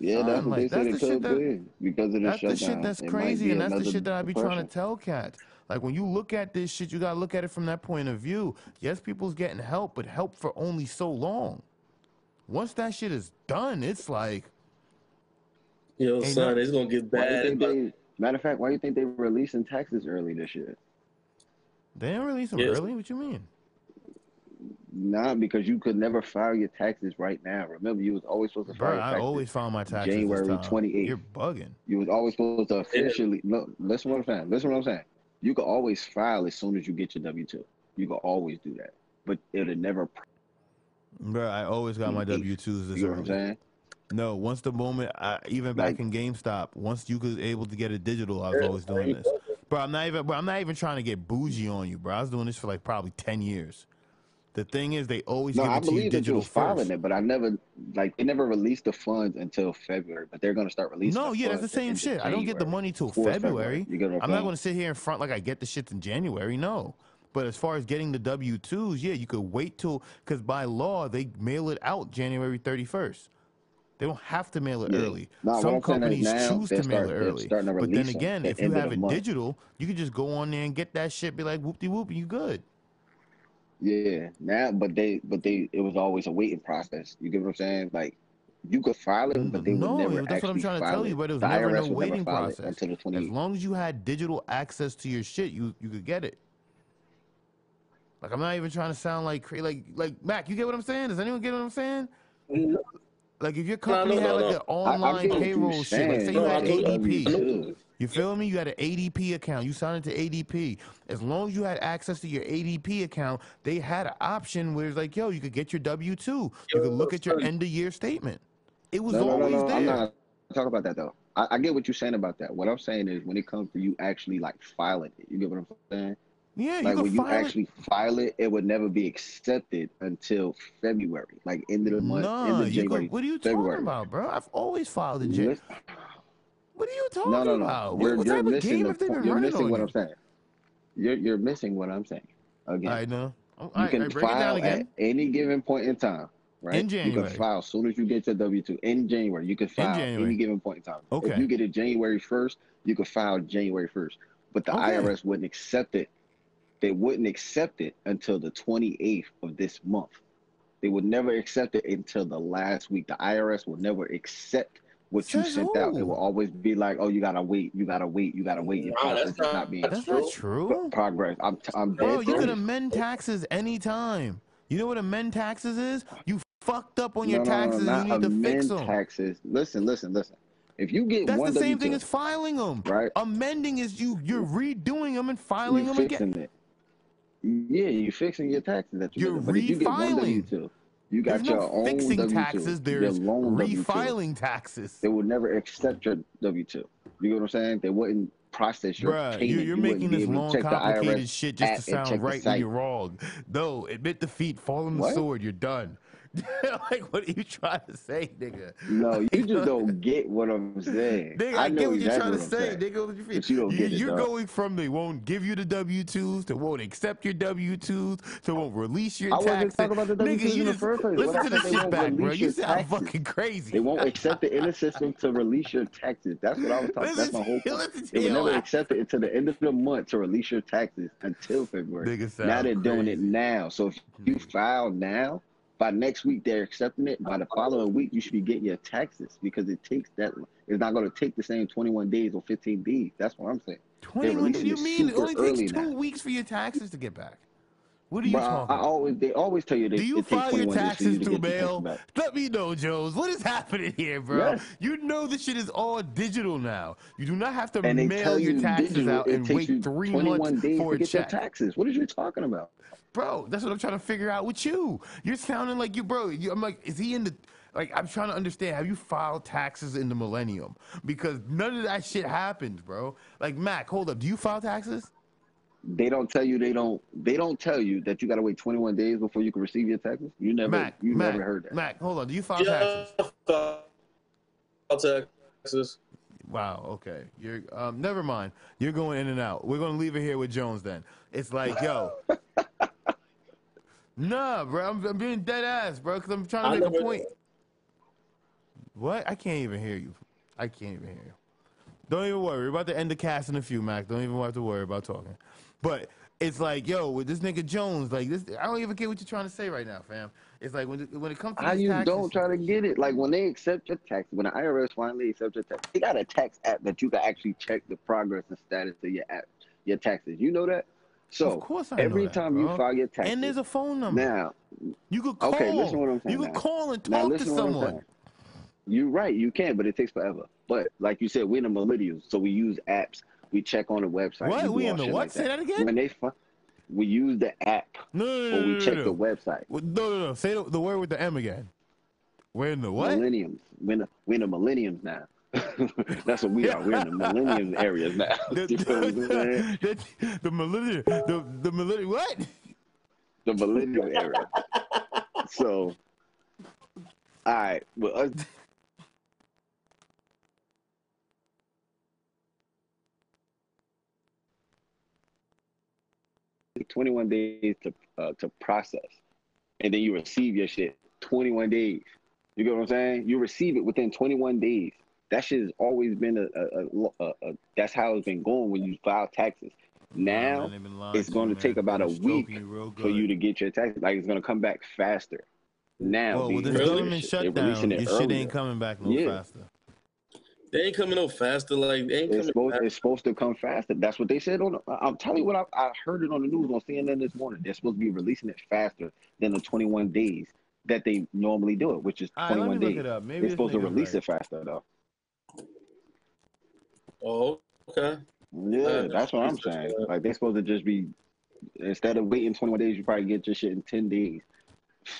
Speaker 2: Yeah, that's what
Speaker 3: like,
Speaker 2: they said
Speaker 3: that's
Speaker 2: it
Speaker 3: the shit
Speaker 2: could
Speaker 3: that-
Speaker 2: be because of the
Speaker 3: That's
Speaker 2: shutdown.
Speaker 3: the shit that's
Speaker 2: It
Speaker 3: crazy, and that's the shit that I be trying to tell cats. Like when you look at this shit, you gotta look at it from that point of view. Yes, people's getting help, but help for only so long. Once that shit is done, it's like
Speaker 4: Yo,
Speaker 3: Ain't
Speaker 4: son,
Speaker 3: no-
Speaker 4: it's gonna get
Speaker 2: Why do you
Speaker 4: bad.
Speaker 2: they? Matter of fact, why do you think they were releasing taxes early this year?
Speaker 3: they didn't release them
Speaker 4: Yes.
Speaker 3: early. What you mean?
Speaker 2: Not because you could never file your taxes right now. Remember, you was always supposed to file
Speaker 3: Bro,
Speaker 2: your
Speaker 3: I always found my taxes.
Speaker 2: January 28th.
Speaker 3: You're bugging.
Speaker 2: You was always supposed to officially. No, listen what I'm saying. Listen what I'm saying. You could always file as soon as you get your W two. You could always do that, but it'll never.
Speaker 3: Bro, I always got my W twos this
Speaker 2: You know what I'm
Speaker 3: early.
Speaker 2: saying?
Speaker 3: No, once the moment, I, even back
Speaker 2: Like-
Speaker 3: in GameStop, once you was able to get it digital, I was always doing this. Bro, I'm not even. Bro, I'm not even trying to get bougie on you, bro. I was doing this for like probably ten years. The thing is, they always
Speaker 2: No,
Speaker 3: give
Speaker 2: I
Speaker 3: it to you
Speaker 2: believe that you
Speaker 3: digital
Speaker 2: was filing it, but I never like they never released the funds until February. But they're gonna start releasing.
Speaker 3: No, yeah, that's the same shit. I don't get the money till February.
Speaker 2: What I'm,
Speaker 3: I'm not going to sit here in front like I get the shit in January. No. But as far as getting the W 2s, yeah, you could wait till, because by law, they mail it out January 31st. They don't have to mail it
Speaker 2: Yeah.
Speaker 3: early. Some
Speaker 2: I'm saying is
Speaker 3: companies
Speaker 2: now
Speaker 3: choose to mail
Speaker 2: start-
Speaker 3: it early. But then again, if you have it
Speaker 2: month.
Speaker 3: digital, you can just go on there and get that shit, be like whoop de whoop, and you good.
Speaker 2: Yeah, now, but they, but they, it was always a waiting process. You get what I'm saying? Like, you could file it, but they
Speaker 3: No,
Speaker 2: would never
Speaker 3: that's what I'm trying to tell
Speaker 2: it.
Speaker 3: you, but it was
Speaker 2: the
Speaker 3: never
Speaker 2: IRS
Speaker 3: no
Speaker 2: never
Speaker 3: waiting process.
Speaker 2: until the
Speaker 3: As long as you had digital access to your shit, you you could get it. Like I'm not even trying to sound like cra- like like Mac. You get what I'm saying? Does anyone get what I'm saying? Like if your company
Speaker 4: no,
Speaker 3: had
Speaker 4: no,
Speaker 3: like
Speaker 4: no.
Speaker 3: an
Speaker 2: I, I
Speaker 3: online
Speaker 2: you're
Speaker 3: payroll shit, like say you
Speaker 4: No,
Speaker 3: had ADP,
Speaker 4: I know-
Speaker 2: W2.
Speaker 3: you feel me? You had an ADP account. You signed into ADP. As long as you had access to your ADP account, they had an option where it's like, yo, you could get your W two. You could look at your end of year statement. It was
Speaker 2: No, no, no,
Speaker 3: always
Speaker 2: no.
Speaker 3: there.
Speaker 2: I'm not talking about that though. I, I get what you're saying about that. What I'm saying is when it comes to you actually like filing it, you get what I'm saying?
Speaker 3: Yeah,
Speaker 2: Like when you
Speaker 3: file it.
Speaker 2: actually file it, it would never be accepted until February, like end of the month,
Speaker 3: Nah,
Speaker 2: end of January.
Speaker 3: could, what are you
Speaker 2: February.
Speaker 3: talking about, bro? I've always filed in
Speaker 2: January.
Speaker 3: What are you talking about?
Speaker 2: No, no, no.
Speaker 3: about?
Speaker 2: You're,
Speaker 3: what
Speaker 2: you're
Speaker 3: type of
Speaker 2: missing
Speaker 3: game
Speaker 2: the
Speaker 3: have they been.
Speaker 2: You're missing what
Speaker 3: you?
Speaker 2: I'm saying. You're you're missing what I'm saying. Again,
Speaker 3: I know. All
Speaker 2: you can
Speaker 3: right,
Speaker 2: file
Speaker 3: again.
Speaker 2: at any given point in time. right?
Speaker 3: In January, You
Speaker 2: can file as soon as you get your W two in January. You can file any given point in time.
Speaker 3: Okay.
Speaker 2: If you get it January first, you can file January first. But the
Speaker 3: Okay.
Speaker 2: IRS wouldn't accept it. They wouldn't accept it until the twenty eighth of this month. They would never accept it until the last week. The IRS will never accept what you
Speaker 3: Says
Speaker 2: sent out. It will always be like, "Oh, you gotta wait, you gotta wait, you gotta wait." Your
Speaker 4: Wow,
Speaker 2: process
Speaker 4: that's
Speaker 2: is
Speaker 4: not-
Speaker 2: not being
Speaker 3: That's not true.
Speaker 2: progress. I'm, t- I'm dead
Speaker 3: Bro, you can amend taxes anytime. You know what amend taxes is? You fucked up on your
Speaker 2: No, no, no,
Speaker 3: taxes and you need to fix them.
Speaker 2: taxes. Listen, listen, listen. If you get
Speaker 3: That's
Speaker 2: one
Speaker 3: the same thing
Speaker 2: W2,
Speaker 3: as filing them.
Speaker 2: right?
Speaker 3: Amending is you you're redoing them and filing
Speaker 2: you
Speaker 3: them again.
Speaker 2: it. Yeah, you fixing your taxes that you
Speaker 3: You're.
Speaker 2: But if you get one. You got
Speaker 3: There's
Speaker 2: your
Speaker 3: no
Speaker 2: own
Speaker 3: fixing
Speaker 2: W two.
Speaker 3: taxes. There's
Speaker 2: your own W two.
Speaker 3: refiling taxes.
Speaker 2: They would never accept your W two. You know what I'm saying? They wouldn't process your
Speaker 3: Bruh,
Speaker 2: payment.
Speaker 3: you, you're
Speaker 2: You
Speaker 3: making this long, complicated shit just to sound right when you're wrong. No, admit defeat, fall on the
Speaker 2: What?
Speaker 3: sword, you're done. like, what are you trying to say, nigga?
Speaker 2: No, you just don't get what I'm saying.
Speaker 3: Nigga,
Speaker 2: I,
Speaker 3: I, get what you're trying to say.
Speaker 2: saying.
Speaker 3: Nigga, what you feel?
Speaker 2: But you don't get it,
Speaker 3: You're
Speaker 2: dog.
Speaker 3: going from they won't give you the W twos to won't accept your W twos to won't release your
Speaker 2: I wasn't
Speaker 3: taxes.
Speaker 2: talking about the
Speaker 3: Nigga,
Speaker 2: W-2s
Speaker 3: you
Speaker 2: in the
Speaker 3: just-
Speaker 2: first place.
Speaker 3: Listen to the shit back, bro. You sound
Speaker 2: taxes.
Speaker 3: fucking crazy.
Speaker 2: They won't accept it in the system to release your taxes. That's what I was talking. About. That's my whole point. They will never accept it until the end of the month to release your taxes until February.
Speaker 3: Nigga
Speaker 2: Now they're doing it now. So if you file now, by next week they're accepting it. By the following week, you should be getting your taxes because it takes that. It's not going to take the same 21 days or 15 days. That's what I'm saying.
Speaker 3: 21
Speaker 2: releasing
Speaker 3: you mean it only takes two
Speaker 2: now.
Speaker 3: weeks for your taxes to get back? What are you
Speaker 2: But
Speaker 3: talking
Speaker 2: I always they always tell you they,
Speaker 3: Do you file your
Speaker 2: 21 you
Speaker 3: taxes through mail? Let me know, Jones. What is happening here, bro?
Speaker 2: Yes.
Speaker 3: You know this shit is all digital now. You do not have to mail your taxes
Speaker 2: digital,
Speaker 3: out and wait three
Speaker 2: 21
Speaker 3: months
Speaker 2: days
Speaker 3: for
Speaker 2: to
Speaker 3: a
Speaker 2: get your
Speaker 3: check.
Speaker 2: taxes. What are you talking about?
Speaker 3: Bro, that's what I'm trying to figure out with you. You're sounding like you, bro. You, I'm like, is he in the? Like, I'm trying to understand. Have you filed taxes in the millennium? Because none of that shit happens, bro. Like, Mac, hold up. Do you file taxes?
Speaker 2: They don't tell you they don't they don't tell you that you gotta wait 21 days before you can receive your taxes. You never
Speaker 3: Mac,
Speaker 2: you
Speaker 3: Mac,
Speaker 2: never heard that.
Speaker 3: Mac, hold on. Do you file
Speaker 4: Yeah,
Speaker 3: taxes?
Speaker 4: file taxes.
Speaker 3: Wow. Okay. You're um. Never mind. You're going in and out. We're gonna leave it here with Jones then. It's like, yo. nah, bro. I'm, I'm being dead ass, bro. Because I'm trying to
Speaker 4: I
Speaker 3: make a point. What? I can't even hear you. I can't even hear you. Don't even worry. We're about to end the cast in a few, Mac. Don't even have to worry about talking. But it's like, yo, with this nigga Jones, like this, I don't even get what you're trying to say right now, fam. It's like when it, when it comes to
Speaker 2: How you
Speaker 3: taxes,
Speaker 2: don't try to get it? Like when they accept your tax, when the IRS finally accepts your tax, they got a tax app that you can actually check the progress and status of your app, your taxes. You know that? So
Speaker 3: Of course I know
Speaker 2: every
Speaker 3: that,
Speaker 2: time
Speaker 3: bro.
Speaker 2: you file your taxes,
Speaker 3: and there's a phone number.
Speaker 2: now
Speaker 3: you could call.
Speaker 2: Okay, listen what I'm saying
Speaker 3: You could
Speaker 2: now.
Speaker 3: call and talk to someone.
Speaker 2: You're right, you can, but it takes forever. But like you said, we're in the millennials, so we use apps. We check on the website.
Speaker 3: What? We in the what?
Speaker 2: like
Speaker 3: Say that again?
Speaker 2: When they fi- we use the app
Speaker 3: No, no, no,
Speaker 2: or we check the website.
Speaker 3: No, no, no. Say the, the word with the M again. We're in the what?
Speaker 2: Millenniums. We're in the, we're in the millenniums now. That's what we are. We're in the millennium areas now.
Speaker 3: The,
Speaker 2: You feel what I'm saying?
Speaker 3: the, the, the millennium. The, the millennium. What?
Speaker 2: the millennium era. So, all right. Well, us, 21 days to uh, to process, and then you receive your shit 21 days. You get what I'm saying? You receive it within 21 days. That shit has always been a, a, a, a, a that's how it's been going when you file taxes. Now
Speaker 3: Man, they've been lying
Speaker 2: it's going
Speaker 3: you,
Speaker 2: to take about a week
Speaker 3: you
Speaker 2: for you to get your taxes. Like it's going to come back faster. Now,
Speaker 3: Well, with
Speaker 2: these
Speaker 3: this government
Speaker 2: shit, they're
Speaker 3: shutdown,
Speaker 2: releasing
Speaker 3: shit ain't coming back no
Speaker 2: Yeah.
Speaker 3: faster.
Speaker 4: They ain't coming no faster. Like they ain't
Speaker 2: It's supposed, it's supposed to come faster. That's what they said on. The, I'm telling you what I, I heard it on the news on CNN this morning. They're supposed to be releasing it faster than the 21 days that they normally do it, which is
Speaker 3: All right, let
Speaker 2: 21
Speaker 3: me look
Speaker 2: days.
Speaker 3: it up. Maybe
Speaker 2: They're supposed to release
Speaker 3: right.
Speaker 2: it faster though.
Speaker 4: Oh, okay.
Speaker 2: Yeah,
Speaker 4: Uh,
Speaker 2: that's what I'm saying.
Speaker 4: that.
Speaker 2: Like they're supposed to just be instead of waiting 21 days, you probably get your shit in 10 days,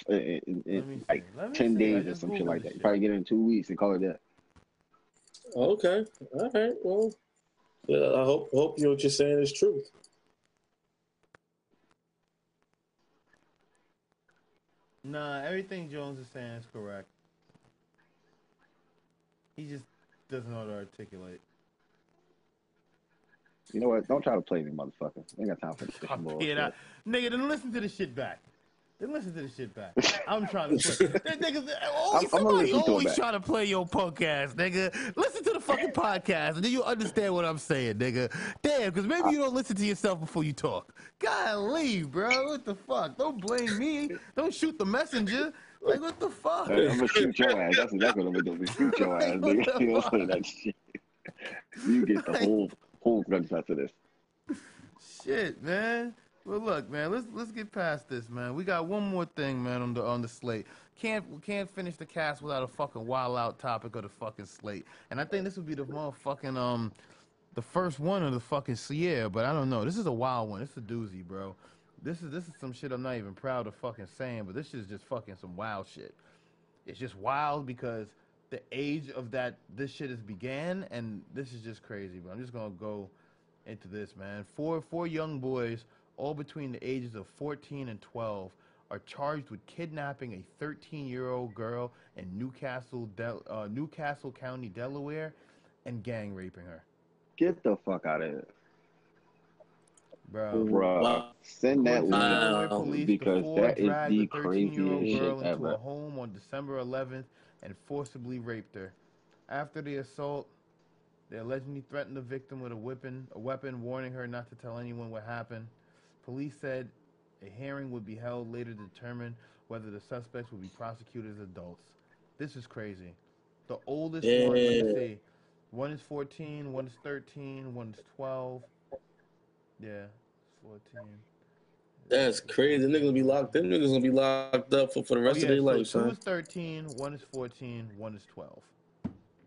Speaker 2: in, in- in-
Speaker 3: Let me see.
Speaker 2: like 10
Speaker 3: see.
Speaker 2: Days or
Speaker 3: just
Speaker 2: some shit like that. You probably get it in two weeks and call it that.
Speaker 4: Okay. All right. Well, yeah, I hope hope you know what you're saying is true.
Speaker 3: Nah, everything Jones is saying is correct. He just doesn't know how to articulate.
Speaker 2: You know what? Don't try to play me, motherfucker. I ain't got time for this bullshit.
Speaker 3: yeah, nigga, then listen to the shit back. Then listen to the shit back. I'm trying to play. Niggas always,
Speaker 2: I'm-
Speaker 3: somebody
Speaker 2: it
Speaker 3: always trying to play your punk ass, nigga. Listen to the fucking podcast, and then you understand what I'm saying, nigga. Damn, because maybe you don't listen to yourself before you talk. Golly, bro, what the fuck? Don't blame me. Don't shoot the messenger. Like, what the fuck?
Speaker 2: I'm gonna shoot your ass. That's exactly what I'm gonna do. Shoot your ass, nigga. You don't say that shit. You get the whole whole gunshot to this.
Speaker 3: Shit, man. Well, look, man. Let's let's get past this, man. We got one more thing, man, on the on the slate. Can't can't finish the cast without a fucking wild out topic of the fucking slate. And I think this would be the motherfucking um, the first one of the fucking year. But I don't know. This is a wild one. Is a doozy, bro. This is this is some shit I'm not even proud of fucking saying. But this is just fucking some wild shit. It's just wild because the age of that this shit has began, and this is just crazy. But I'm just gonna go into this, man. Four four young boys, all between the ages of 14 and 12, are charged with kidnapping a 13 year old girl in Newcastle, Del- uh, Newcastle County, Delaware, and gang raping her,
Speaker 2: Get the fuck out of here,
Speaker 3: bro.
Speaker 4: Wow.
Speaker 2: Send that
Speaker 3: According to
Speaker 2: link
Speaker 3: Delaware
Speaker 4: Wow.
Speaker 3: police,
Speaker 2: because that is the
Speaker 3: 13-year-old
Speaker 2: craziest
Speaker 3: girl
Speaker 2: shit
Speaker 3: into a
Speaker 2: ever.
Speaker 3: home on December 11th and forcibly raped her. After the assault, they allegedly threatened the victim with a weapon, a weapon, warning her not to tell anyone what happened. Police said a hearing would be held later to determine whether the suspects would be prosecuted as adults. This is crazy. The oldest one, let me see. One is 14, one is 13, one is 12. Yeah, 14.
Speaker 4: That's crazy. Niggas gonna be locked. Them niggas gonna be locked up for, for the
Speaker 3: Oh,
Speaker 4: rest
Speaker 3: yeah,
Speaker 4: of their
Speaker 3: so
Speaker 4: life,
Speaker 3: two
Speaker 4: son.
Speaker 3: is 13, one is 14, one is 12.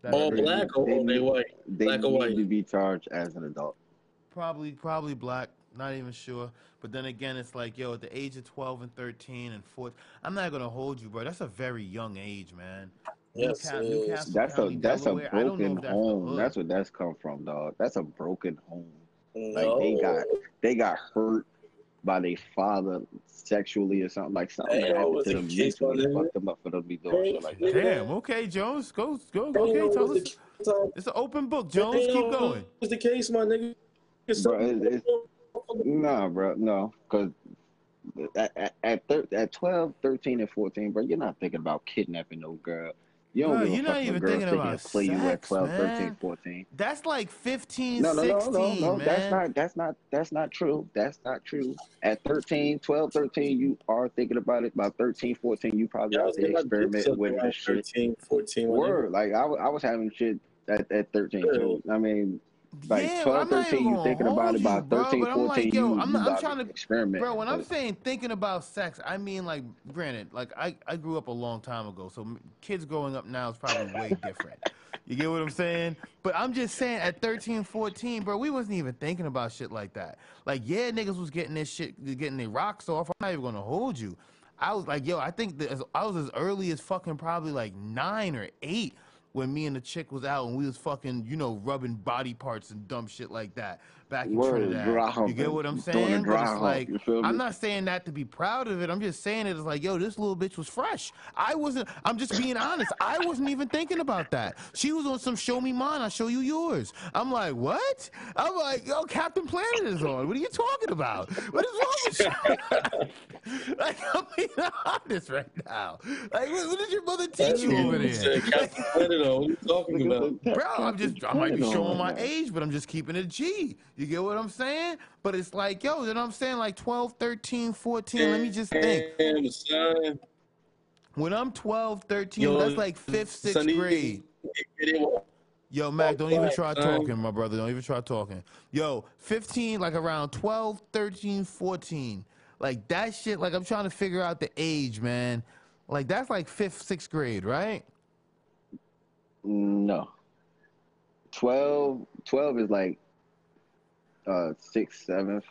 Speaker 3: That's
Speaker 4: All
Speaker 3: crazy.
Speaker 4: black or
Speaker 2: They
Speaker 4: all they
Speaker 2: need-
Speaker 4: white?
Speaker 2: They
Speaker 4: Black or
Speaker 2: need
Speaker 4: white?
Speaker 2: to be charged as an adult.
Speaker 3: Probably, probably black. Not even sure. But then again, it's like, yo, at the age of 12 and 13 and 14, I'm not gonna hold you, bro. That's a very young age, man.
Speaker 4: Yes,
Speaker 3: Newca-
Speaker 4: it is.
Speaker 3: Newcastle
Speaker 2: That's a that's a
Speaker 3: Delaware. I
Speaker 2: broken
Speaker 3: that's
Speaker 2: home. That's what that's come from, dog. That's a broken home. Like
Speaker 4: No.
Speaker 2: they got they got hurt by their father sexually or something like something
Speaker 4: Hey,
Speaker 2: that
Speaker 4: yo,
Speaker 2: happened to them
Speaker 4: case by
Speaker 2: mentally
Speaker 4: the-
Speaker 2: fucked them up for them to be doing shit like that.
Speaker 3: Damn. Okay, Jones, go, go.
Speaker 4: Hey,
Speaker 3: Okay,
Speaker 4: yo,
Speaker 3: tell us.
Speaker 4: the case- uh,
Speaker 3: It's an open book, Jones. Keep going.
Speaker 4: Was the case, my nigga? It's
Speaker 2: Bro, it- Nah, bro, no, because at at at, thir- at 12, 13, and 14, bro, you're not thinking about kidnapping no girl. You don't
Speaker 3: Bro,
Speaker 2: give a
Speaker 3: you're not even thinking
Speaker 2: thinking
Speaker 3: about
Speaker 2: to play you at
Speaker 3: sex,
Speaker 2: 12,
Speaker 3: man.
Speaker 2: 13, 14.
Speaker 3: That's like 15,
Speaker 2: No, no, no,
Speaker 3: 16,
Speaker 2: no, no.
Speaker 3: man.
Speaker 2: That's not that's not that's not true. That's not true. At 13, 12, 13, you are thinking about it. By 13, 14, you probably
Speaker 4: Yeah, I
Speaker 2: out there
Speaker 4: getting my dicks
Speaker 2: experimenting with
Speaker 4: around
Speaker 2: this shit.
Speaker 4: 13, 14. my nigga.
Speaker 2: Word, like I, I was having shit at, at 13 too. I mean, like
Speaker 3: yeah,
Speaker 2: 12,
Speaker 3: I'm not
Speaker 2: 13,
Speaker 3: even
Speaker 2: you
Speaker 3: gonna
Speaker 2: thinking about it. By
Speaker 3: you, bro,
Speaker 2: 13,
Speaker 3: but I'm
Speaker 2: 14,
Speaker 3: like, yo,
Speaker 2: you,
Speaker 3: I'm not- I'm trying to-
Speaker 2: experiment.
Speaker 3: Bro, when I'm saying thinking about sex, I mean like, granted, like I, I grew up a long time ago, so kids growing up now is probably way different. You get what I'm saying? But I'm just saying at 13, 14, bro, we wasn't even thinking about shit like that. Like, yeah, niggas was getting this shit, getting their rocks off. I'm not even gonna hold you. I was like, yo, I think that as, I was as early as fucking probably like nine or eight when me and the chick was out and we was fucking, you know, rubbing body parts and dumb shit like that back in
Speaker 2: Word,
Speaker 3: Trinidad. you get what I'm saying? Like
Speaker 2: you feel me?
Speaker 3: I'm not saying that to be proud of it. I'm just saying it is like, yo, this little bitch was fresh. I wasn't. I'm just being honest. I wasn't even thinking about that. She was on some show me mine. I show you yours. I'm like, what? I'm like, yo, Captain Planet is on. What are you talking about? What is wrong with you? like, I'm being honest right now. Like, what, what did your mother teach you over there?
Speaker 4: Captain Planet, though. What you talking about?
Speaker 3: Bro, I'm just I might be showing my age, but I'm just keeping it G. You get what I'm saying? But it's like, yo, you know what I'm saying? Like 12, 13, 14. Let me just think.
Speaker 4: Damn, son.
Speaker 3: When I'm 12, 13,
Speaker 4: Yo,
Speaker 3: that's like fifth, sixth
Speaker 4: Sonny,
Speaker 3: grade. Yo, Mac, don't even try talking, my brother. Don't even try talking. Yo, 15, like around 12, 13, 14. Like that shit, like I'm trying to figure out the age, man. Like that's like fifth, sixth grade, right?
Speaker 2: No. 12, 12 is like uh sixth, seventh.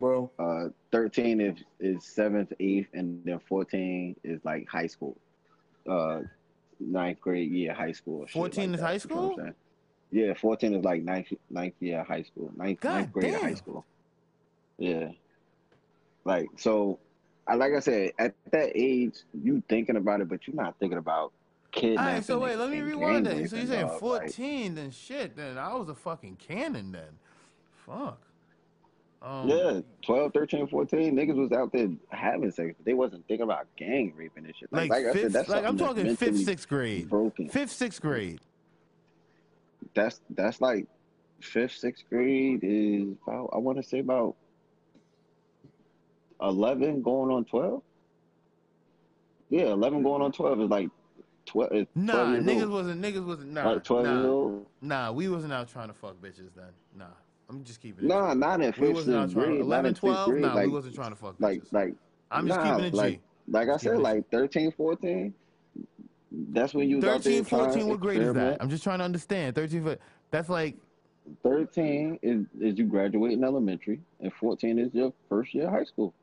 Speaker 4: Bro.
Speaker 2: Uh, thirteen is is seventh, eighth, and then fourteen is like high school. Uh, ninth grade year high school.
Speaker 3: 14
Speaker 2: like
Speaker 3: is
Speaker 2: that,
Speaker 3: high
Speaker 2: you know
Speaker 3: school?
Speaker 2: Yeah, fourteen is like ninth ninth year high school. Ninth,
Speaker 3: God
Speaker 2: ninth grade high school. Yeah. Like so, I like I said, at that age, you thinking about it, but you're not thinking about
Speaker 3: All right, so wait, let me rewind that. So you're saying
Speaker 2: dog, like-
Speaker 3: 14, then shit, then I was a fucking cannon then. Fuck. Um,
Speaker 2: yeah, 12, 13, 14, niggas was out there having sex, but they wasn't thinking about gang raping and shit.
Speaker 3: Like,
Speaker 2: Like, like I said, that's
Speaker 3: like I'm talking fifth, sixth grade.
Speaker 2: broken.
Speaker 3: Fifth, sixth grade.
Speaker 2: That's that's like fifth, sixth grade is about I want to say about eleven going on twelve. Yeah, eleven going on twelve is like twelve. Is 12
Speaker 3: Nah,
Speaker 2: years
Speaker 3: niggas
Speaker 2: old.
Speaker 3: wasn't niggas wasn't nah,
Speaker 2: like twelve years
Speaker 3: nah,
Speaker 2: old.
Speaker 3: nah. We wasn't out trying to fuck bitches then. Nah, I'm just keeping it.
Speaker 2: Nah, not in
Speaker 3: we
Speaker 2: fifth,
Speaker 3: wasn't out
Speaker 2: sixth
Speaker 3: trying.
Speaker 2: grade. Not
Speaker 3: 11, 12?
Speaker 2: grade.
Speaker 3: Nah,
Speaker 2: like,
Speaker 3: we wasn't trying to fuck
Speaker 2: like,
Speaker 3: bitches.
Speaker 2: like,
Speaker 3: I'm just
Speaker 2: nah,
Speaker 3: keeping it G.
Speaker 2: like, like I said, like 13, 14. That's when you was
Speaker 3: 13,
Speaker 2: there
Speaker 3: 14, what grade is that? I'm just trying to understand. 13, foot. That's like,
Speaker 2: 13 is, is you graduate in elementary, and 14 is your first year of high school.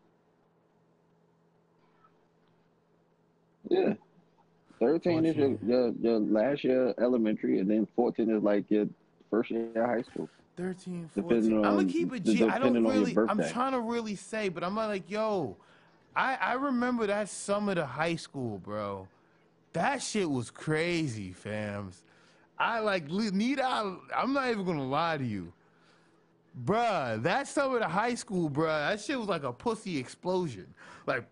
Speaker 2: Yeah. 13 is your, your, your last year elementary, and then 14 is like your first year of high school.
Speaker 3: 13,
Speaker 2: Depending
Speaker 3: 14. I'm gonna keep it G. I don't
Speaker 2: on
Speaker 3: really. I'm trying to really say, but I'm like, yo, I I remember that summer to high school, bro. That shit was crazy, fams. I like li- need I. I'm not even gonna lie to you, bruh. That summer to high school, bruh. That shit was like a pussy explosion. Like,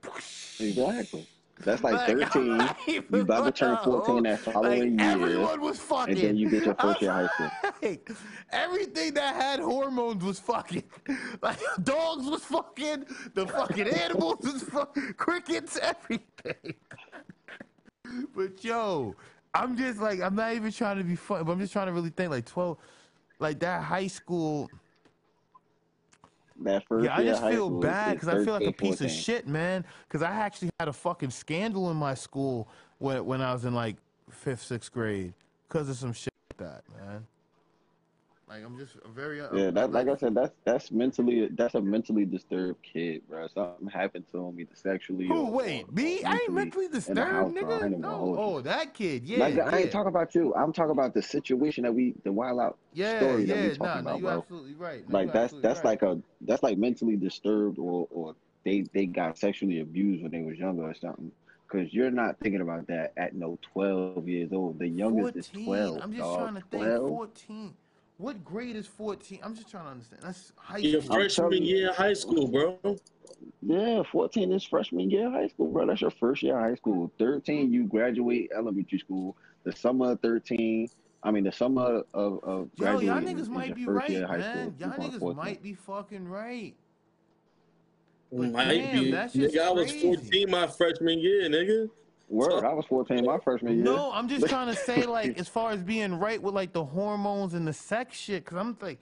Speaker 2: Exactly. That's like
Speaker 3: Like,
Speaker 2: 13. You about to turn 14 that following
Speaker 3: like,
Speaker 2: year.
Speaker 3: Everyone was fucking.
Speaker 2: and then you get your first year high school.
Speaker 3: Like, everything that had hormones was fucking. Like dogs was fucking. The fucking animals was fucking. Crickets, everything. but yo, I'm just like I'm not even trying to be funny, but I'm just trying to really think like 12, like that high school.
Speaker 2: That first
Speaker 3: Yeah, I just feel
Speaker 2: school
Speaker 3: bad because I feel like a
Speaker 2: 13,
Speaker 3: piece of shit, man. Because I actually had a fucking scandal in my school when when I was in like fifth, sixth grade because of some shit like that, man. Like I'm just a very uh,
Speaker 2: Yeah, that like
Speaker 3: like,
Speaker 2: I said, that's that's mentally that's a mentally disturbed kid, bro. Something happened to him either sexually
Speaker 3: Who?
Speaker 2: or,
Speaker 3: Wait, me? I ain't mentally disturbed,
Speaker 2: house. I ain't
Speaker 3: nigga. No. Oh, that kid. Yeah,
Speaker 2: Like, I ain't talking about you. I'm talking about the situation that we, the wild out
Speaker 3: yeah,
Speaker 2: story
Speaker 3: yeah.
Speaker 2: that we talking
Speaker 3: Nah, no,
Speaker 2: about,
Speaker 3: you
Speaker 2: bro.
Speaker 3: absolutely right. No,
Speaker 2: Like that's that's
Speaker 3: right.
Speaker 2: like a that's like mentally disturbed or or they they got sexually abused when they was younger or something. Cause you're not thinking about that at no 12 years old. The youngest is 12.
Speaker 3: I'm just
Speaker 2: dog.
Speaker 3: trying to think.
Speaker 2: 12?
Speaker 3: 14. What grade is 14? I'm just trying to understand. That's high
Speaker 4: Your
Speaker 3: school.
Speaker 2: I'm
Speaker 4: freshman year of high school, bro.
Speaker 2: Yeah, 14 is freshman year of high school, bro. That's your first year of high school. 13, you graduate elementary school. The summer of 13, I mean, the summer of, of
Speaker 3: Yo, y'all niggas might be
Speaker 2: first
Speaker 3: right,
Speaker 2: year of high
Speaker 3: man. Y'all niggas
Speaker 2: 14.
Speaker 3: might be fucking right. But
Speaker 4: Might
Speaker 3: damn,
Speaker 4: be.
Speaker 3: that shit's
Speaker 4: Nigga, I was 14 my freshman year, nigga.
Speaker 2: Word, I was 14 my freshman year.
Speaker 3: No, I'm just trying to say, like, as far as being right with like the hormones and the sex shit, because I'm like,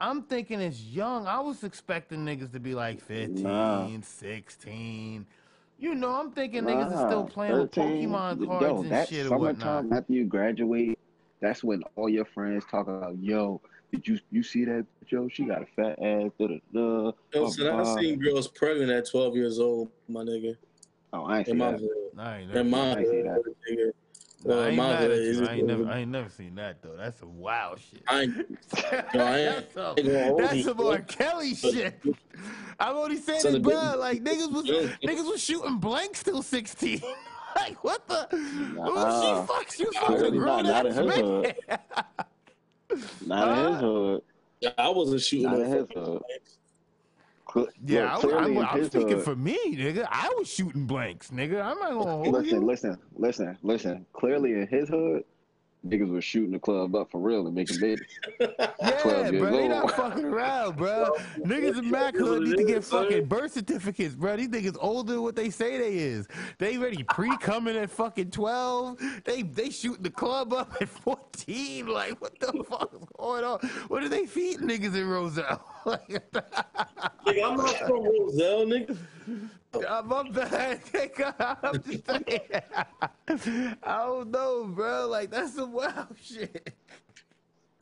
Speaker 3: I'm thinking it's young. I was expecting niggas to be like 15,
Speaker 2: Nah.
Speaker 3: 16. You know, I'm thinking niggas are still
Speaker 2: Nah,
Speaker 3: playing with Pokemon cards
Speaker 2: yo,
Speaker 3: and
Speaker 2: that
Speaker 3: shit or whatnot.
Speaker 2: summertime after you graduate, that's when all your friends talk about, yo, did you you see that, Joe? She got a fat ass, da da da.
Speaker 4: Yo,
Speaker 2: blah,
Speaker 4: son, I
Speaker 2: blah.
Speaker 4: seen girls pregnant at 12 years old, my nigga.
Speaker 2: Oh, I ain't see
Speaker 4: In my
Speaker 2: that.
Speaker 4: Hood.
Speaker 3: I ain't never,
Speaker 4: my
Speaker 2: I ain't that.
Speaker 4: nigga.
Speaker 3: I ain't
Speaker 4: my
Speaker 3: mad
Speaker 4: is.
Speaker 3: I ain't never, I ain't never seen that though. That's some wild shit.
Speaker 4: I ain't, no, I ain't,
Speaker 3: that's, some, that's some R. Kelly shit. I've only saying
Speaker 4: Son
Speaker 3: it, bro. Like niggas was niggas was shooting blanks till 16. like what the?
Speaker 2: Nah,
Speaker 3: oh, she fucks. you fucking a
Speaker 2: clearly
Speaker 3: grown
Speaker 2: not- not
Speaker 3: ass
Speaker 2: in his
Speaker 3: man.
Speaker 2: Not in his hood.
Speaker 4: Yeah, I wasn't shooting
Speaker 2: Not
Speaker 4: no
Speaker 2: in his hood.
Speaker 4: Blanks.
Speaker 2: Cl-
Speaker 3: Yeah,
Speaker 2: look,
Speaker 3: I,
Speaker 2: clearly
Speaker 3: am I'm
Speaker 2: his
Speaker 3: speaking
Speaker 2: hood.
Speaker 3: for me, nigga. I was shooting blanks, nigga. I'm not gonna hold
Speaker 2: Listen,
Speaker 3: you.
Speaker 2: listen, listen, listen. Clearly in his hood, niggas was shooting the club up for real and making babies.
Speaker 3: Yeah,
Speaker 2: 12 years
Speaker 3: bro, they not fucking around, bro. Niggas in Mac Hood need to get fucking birth certificates, bro. These niggas older than what they say they is. They ready pre coming at fucking twelve. They they shooting the club up at fourteen. Like what the fuck is going on? What are they feeding niggas in Roselle? Like,
Speaker 4: Nigga, I'm not from Roselle, nigga.
Speaker 3: uh, my bad. I'm just saying. I don't know, bro. Like that's some wild shit.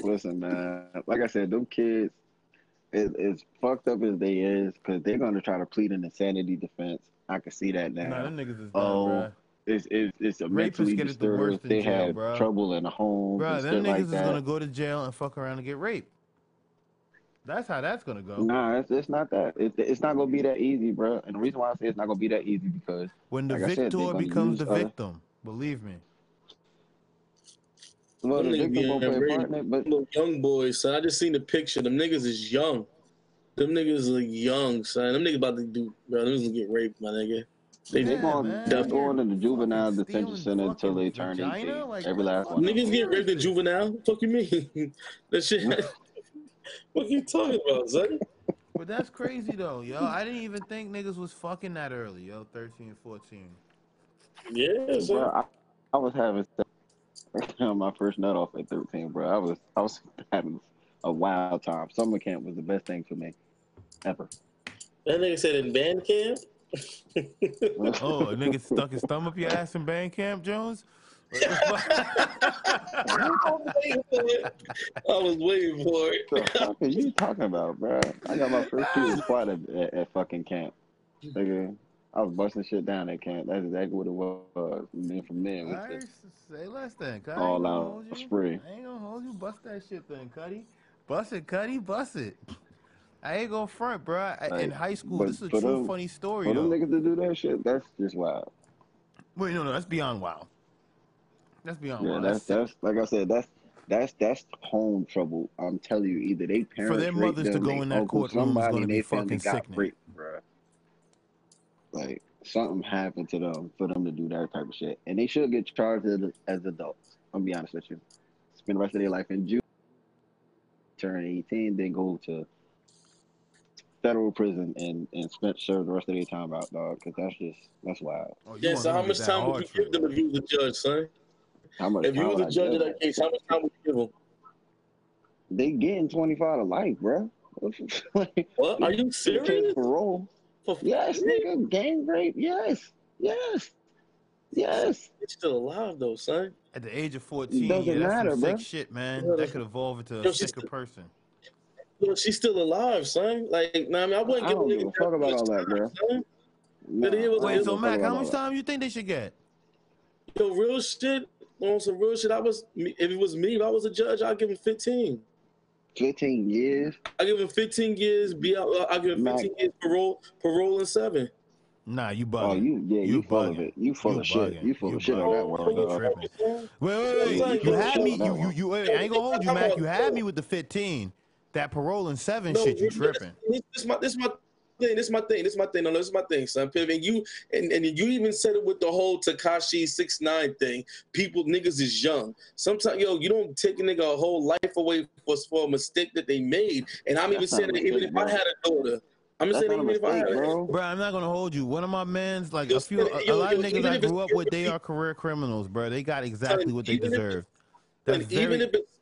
Speaker 2: Listen, man. Like I said, them kids, as, as fucked up as they is, because they're gonna try to plead an insanity defense. I can see that now.
Speaker 3: Nah, them niggas is done,
Speaker 2: Oh,
Speaker 3: bro.
Speaker 2: It's it's it's a
Speaker 3: Rapists
Speaker 2: mentally
Speaker 3: get it the worst
Speaker 2: disturbed.
Speaker 3: in
Speaker 2: They
Speaker 3: jail,
Speaker 2: had
Speaker 3: bruh.
Speaker 2: trouble in the home
Speaker 3: Bro,
Speaker 2: and
Speaker 3: them niggas
Speaker 2: like
Speaker 3: is
Speaker 2: that.
Speaker 3: gonna go to jail and fuck around and get raped. That's how that's gonna go.
Speaker 2: Nah, it's, it's not that. It, it's not gonna be that easy, bro. And the reason why I say it's not gonna be that easy because
Speaker 3: When the
Speaker 2: Like I said,
Speaker 3: victor becomes
Speaker 2: use
Speaker 3: the
Speaker 2: other-
Speaker 3: victim, believe me.
Speaker 2: well, the victim
Speaker 4: be
Speaker 2: gonna play a part in it, but
Speaker 4: Little young boys, So I just seen the picture. Them niggas is young. Them niggas are young, son. Them niggas about to do, bro. Them niggas gonna get raped, my nigga. They,
Speaker 2: They
Speaker 3: Yeah,
Speaker 2: going,
Speaker 3: man.
Speaker 2: they're going in the juvenile detention center until they turn
Speaker 3: vagina?
Speaker 2: 18.
Speaker 3: Like,
Speaker 2: Every last one.
Speaker 4: niggas get raped in juvenile. Fuck you mean? that shit. What are you talking about, son?
Speaker 3: But that's crazy though, yo. I didn't even think niggas was fucking that early, yo. 13, 14.
Speaker 4: Yeah,
Speaker 2: Bro. I, I was having sex on my first nut off at 13, bro. I was I was having a wild time. Summer camp was the best thing for me ever.
Speaker 4: That nigga said in band camp.
Speaker 3: Oh, a nigga stuck his thumb up your ass in band camp, Jones? What the
Speaker 4: I was waiting for it. I was waiting for it.
Speaker 2: the fuck are you talking about, bro? I got my first two squad at, at, at fucking camp. Nigga, I was busting shit down at camp. That's exactly what it was. And then from there,
Speaker 3: fuck?
Speaker 2: we
Speaker 3: Alright,
Speaker 2: just
Speaker 3: say less than Cuddy.
Speaker 2: all
Speaker 3: I ain't
Speaker 2: out
Speaker 3: hold
Speaker 2: spree.
Speaker 3: I ain't gonna hold you. Bust that shit then, Cuddy. Bust it, Cuddy. Bust it. I ain't gonna front, bro. I, in high school,
Speaker 2: but
Speaker 3: this is a true
Speaker 2: them-
Speaker 3: funny story,
Speaker 2: For them niggas to do that shit, that's just wild.
Speaker 3: Wait, no, no, that's beyond wild. That's beyond
Speaker 2: Yeah, that's that's like I said, that's that's that's home trouble. I'm telling you, either they parents for
Speaker 3: their
Speaker 2: raped
Speaker 3: mothers to
Speaker 2: them,
Speaker 3: go in that
Speaker 2: uncle,
Speaker 3: courtroom is
Speaker 2: somebody
Speaker 3: gonna be fucking
Speaker 2: got
Speaker 3: sickening.
Speaker 2: raped, bruh. Like something happened to them for them to do that type of shit, and they should get charged as, as adults. I'm gonna be honest with you. Spend the rest of their life in jail, turn 18, then go to federal prison and and spend serve the rest of their time out, dog. Because that's just that's wild.
Speaker 3: Oh,
Speaker 4: Yeah, so how much time would you give them if you was the judge, son?
Speaker 2: How much
Speaker 4: If you
Speaker 2: time
Speaker 4: was
Speaker 2: would
Speaker 4: the
Speaker 2: I
Speaker 4: judge
Speaker 2: give
Speaker 4: of that case, how much time would you give them?
Speaker 2: They getting 25 to life, bruh. like,
Speaker 4: What? Are you serious?
Speaker 2: take parole.
Speaker 4: For
Speaker 2: Yes, nigga, gang rape. Yes, yes, yes.
Speaker 4: He's still alive though, son.
Speaker 3: At the age of 14,
Speaker 2: doesn't
Speaker 3: yeah, that's
Speaker 2: matter,
Speaker 3: some
Speaker 2: bro.
Speaker 3: sick shit, man.
Speaker 4: Yeah.
Speaker 3: That could evolve into
Speaker 4: Yo,
Speaker 3: a
Speaker 4: she's
Speaker 3: sicker
Speaker 4: still-
Speaker 3: person.
Speaker 4: Yo, she's still alive, son. Like, nah, I mean, I wouldn't
Speaker 2: I
Speaker 4: give a
Speaker 2: don't
Speaker 4: nigga
Speaker 2: give a fuck about all that, bro.
Speaker 4: son.
Speaker 2: Nah,
Speaker 4: But
Speaker 2: I
Speaker 3: Wait,
Speaker 2: don't
Speaker 3: so
Speaker 2: give a fuck
Speaker 3: Mac, how
Speaker 2: all
Speaker 3: much
Speaker 2: that.
Speaker 3: time you think they should get?
Speaker 4: Yo, real shit. On some real shit, I was. If it was me, if I was a judge, I'd give him 15.
Speaker 2: 15 years.
Speaker 4: I give him 15 years. Be out. uh, I give him 15 years parole, parole and seven.
Speaker 3: Nah, you
Speaker 2: Oh,
Speaker 3: bugging.
Speaker 2: you yeah, you,
Speaker 3: You
Speaker 2: full of
Speaker 3: bugging.
Speaker 2: it. You full
Speaker 3: You
Speaker 2: of shit. You full
Speaker 3: You
Speaker 2: of shit on that one.
Speaker 3: You
Speaker 2: dog.
Speaker 3: tripping. Wait, wait, wait.
Speaker 2: Yeah,
Speaker 3: You,
Speaker 2: you
Speaker 3: had me. You, you, you. I ain't gonna hold you, Mac. You had me with the 15. That parole and seven
Speaker 4: No,
Speaker 3: shit. You tripping?
Speaker 4: This, this my this my thing. This my thing. This my thing. No, no, this is my thing, son. Piv. And you and, and you even said it with the whole Tekashi six nine thing. People niggas is young. Sometimes yo, you don't take a nigga a whole life away for, for a mistake that they made. And I'm even
Speaker 2: That's not
Speaker 4: saying that even if I had a daughter, I'm just
Speaker 2: That's
Speaker 4: saying even if I had a
Speaker 2: bro.
Speaker 3: Bro, I'm not gonna hold you. One of my mans, like
Speaker 4: Yo,
Speaker 3: a few, a, a
Speaker 4: yo,
Speaker 3: lot of niggas I grew up with, they are career criminals, bro. They got exactly what they
Speaker 4: even if-
Speaker 3: deserve. That's
Speaker 4: But even
Speaker 3: very.
Speaker 4: if it's